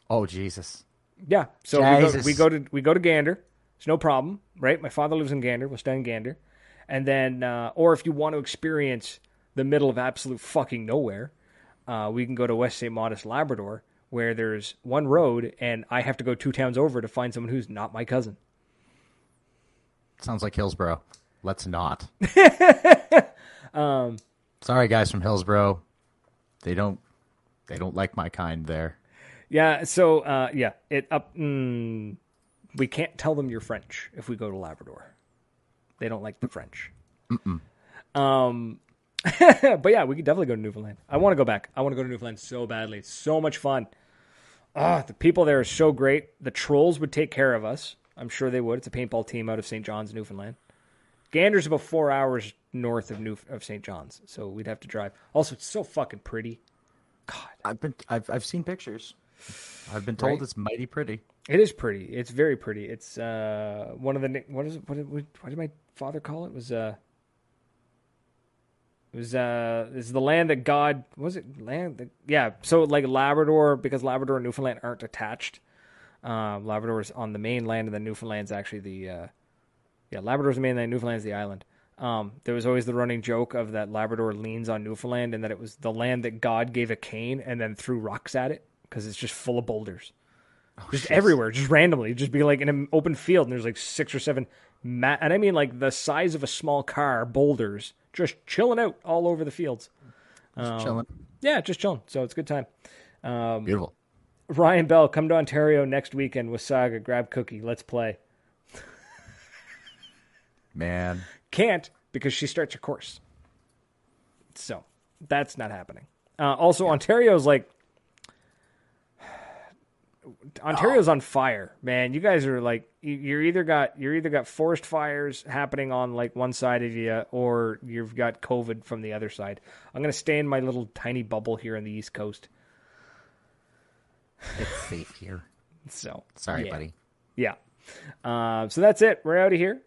Oh Jesus! Yeah. So we go, we go to we go to Gander. It's no problem, right? My father lives in Gander. We'll stay in Gander, and then, uh, or if you want to experience the middle of absolute fucking nowhere, uh, we can go to West St. Modeste, Labrador, where there's one road, and I have to go two towns over to find someone who's not my cousin. Sounds like Hillsboro. Let's not. *laughs* um, Sorry, guys from Hillsboro. They don't. They don't like my kind there. Yeah. So uh, yeah, it up. Mm, we can't tell them you're French if we go to Labrador. They don't like the French. Mm-mm. Um, *laughs* but yeah, we could definitely go to Newfoundland. I want to go back. I want to go to Newfoundland so badly. It's so much fun. Ah, the people there are so great. The trolls would take care of us. I'm sure they would. It's a paintball team out of St. John's, Newfoundland. Gander's about four hours north of New of St. John's, so we'd have to drive. Also, it's so fucking pretty. God, I've been I've I've seen pictures. I've been told right? it's mighty pretty. It is pretty. It's very pretty. It's uh one of the what is it? What did, what did my father call it? it was uh it was uh is the land that God was it land that, yeah so like Labrador because Labrador and Newfoundland aren't attached. Um, Labrador is on the mainland and then Newfoundland's actually the uh, yeah Labrador's the mainland, Newfoundland's the island. Um, there was always the running joke of that Labrador leans on Newfoundland and that it was the land that God gave a cane and then threw rocks at it because it's just full of boulders. Oh, just everywhere, just randomly, just be like in an open field, and there's like six or seven, ma- and I mean like the size of a small car, boulders, just chilling out all over the fields. Just um, chilling. Yeah, just chilling. So it's a good time. Um, Beautiful. Ryan Bell, come to Ontario next weekend with Saga. Grab cookie. Let's play. Man, can't because she starts her course. So that's not happening. Uh, also, yeah. Ontario's like Ontario's oh. on fire, man. You guys are like you're either got you're either got forest fires happening on like one side of you, or you've got COVID from the other side. I'm gonna stay in my little tiny bubble here on the East Coast. It's safe here. *laughs* So sorry, yeah. buddy. Yeah. Uh, so that's it. We're out of here.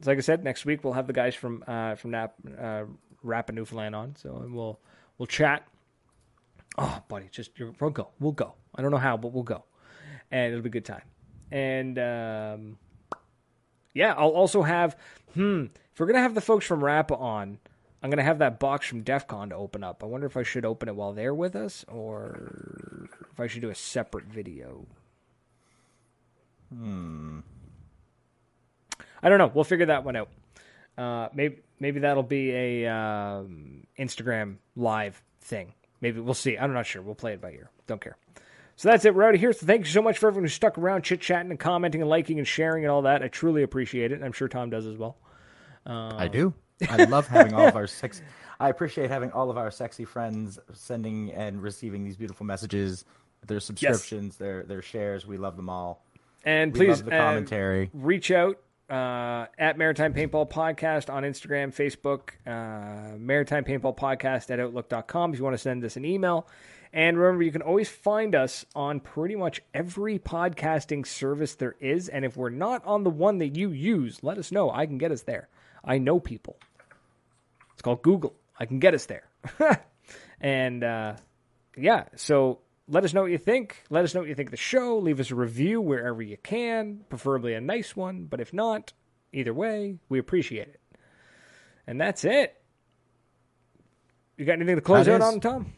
So like I said, next week we'll have the guys from uh, from Nap uh, Newfoundland on. So we'll we'll chat. Oh, buddy, just we'll go. We'll go. I don't know how, but we'll go, and it'll be a good time. And um, yeah, I'll also have. Hmm. If we're gonna have the folks from Rappa on, I'm gonna have that box from DEF CON to open up. I wonder if I should open it while they're with us, or if I should do a separate video. Hmm. I don't know. We'll figure that one out. Uh, maybe maybe that'll be a um, Instagram live thing. Maybe we'll see. I'm not sure. We'll play it by ear. Don't care. So that's it. We're out of here. So thank you so much for everyone who stuck around, chit chatting and commenting and liking and sharing and all that. I truly appreciate it. And I'm sure Tom does as well. Uh, I do. I love having all of our sex. I appreciate having all of our sexy friends sending and receiving these beautiful messages, their subscriptions, yes. their their shares. We love them all. And we please, the commentary. Uh, reach out uh, at Maritime Paintball Podcast on Instagram, Facebook, uh, Maritime Paintball Podcast at Outlook.com if you want to send us an email. And remember, you can always find us on pretty much every podcasting service there is. And if we're not on the one that you use, let us know. I can get us there. I know people. It's called Google. I can get us there. *laughs* and uh, yeah, so let us know what you think. Let us know what you think of the show. Leave us a review wherever you can, preferably a nice one. But if not, either way, we appreciate it. And that's it. You got anything to close that out is. on, Tom?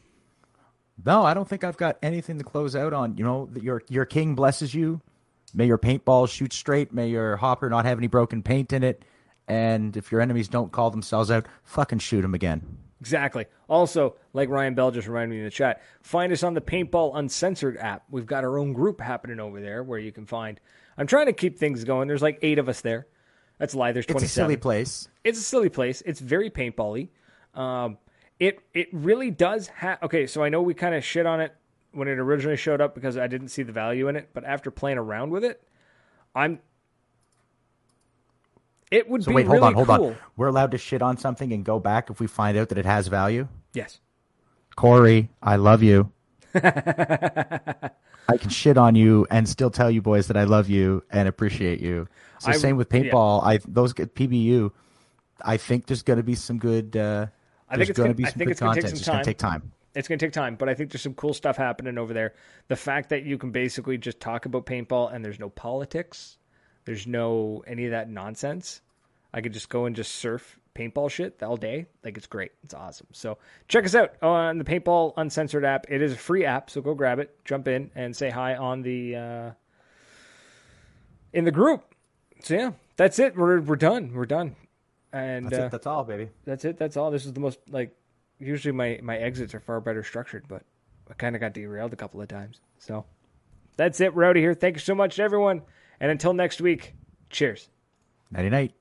No, I don't think I've got anything to close out on. You know, your your king blesses you. May your paintball shoot straight. May your hopper not have any broken paint in it. And if your enemies don't call themselves out, fucking shoot them again. Exactly. Also, like Ryan Bell just reminded me in the chat, find us on the Paintball Uncensored app. We've got our own group happening over there where you can find. I'm trying to keep things going. There's like eight of us there. That's a lie. There's 27. It's a silly place. It's a silly place. It's very paintbally. Um, it it really does have. Okay, so I know we kind of shit on it when it originally showed up because I didn't see the value in it, but after playing around with it, I'm it would so be wait, hold really on, hold cool. on. We're allowed to shit on something and go back if we find out that it has value. Yes. Corey, I love you. *laughs* I can shit on you and still tell you boys that I love you and appreciate you. So I, same with paintball. Yeah. I those PBU. I think there's going to be some good. Uh, I think it's going to be some good content. It's going to take time. It's going to take time, but I think there's some cool stuff happening over there. The fact that you can basically just talk about paintball and there's no politics There's no any of that nonsense. I could just go and just surf paintball shit all day. Like it's great. It's awesome. So check us out on the Paintball Uncensored app. It is a free app, so go grab it, jump in, and say hi on the uh, in the group. So yeah, that's it. We're we're done. We're done. And that's uh, it. That's all, baby. That's it. That's all. This is the most like. Usually my my exits are far better structured, but I kind of got derailed a couple of times. So that's it. We're out of here. Thank you so much, everyone. And until next week, cheers. Nighty night.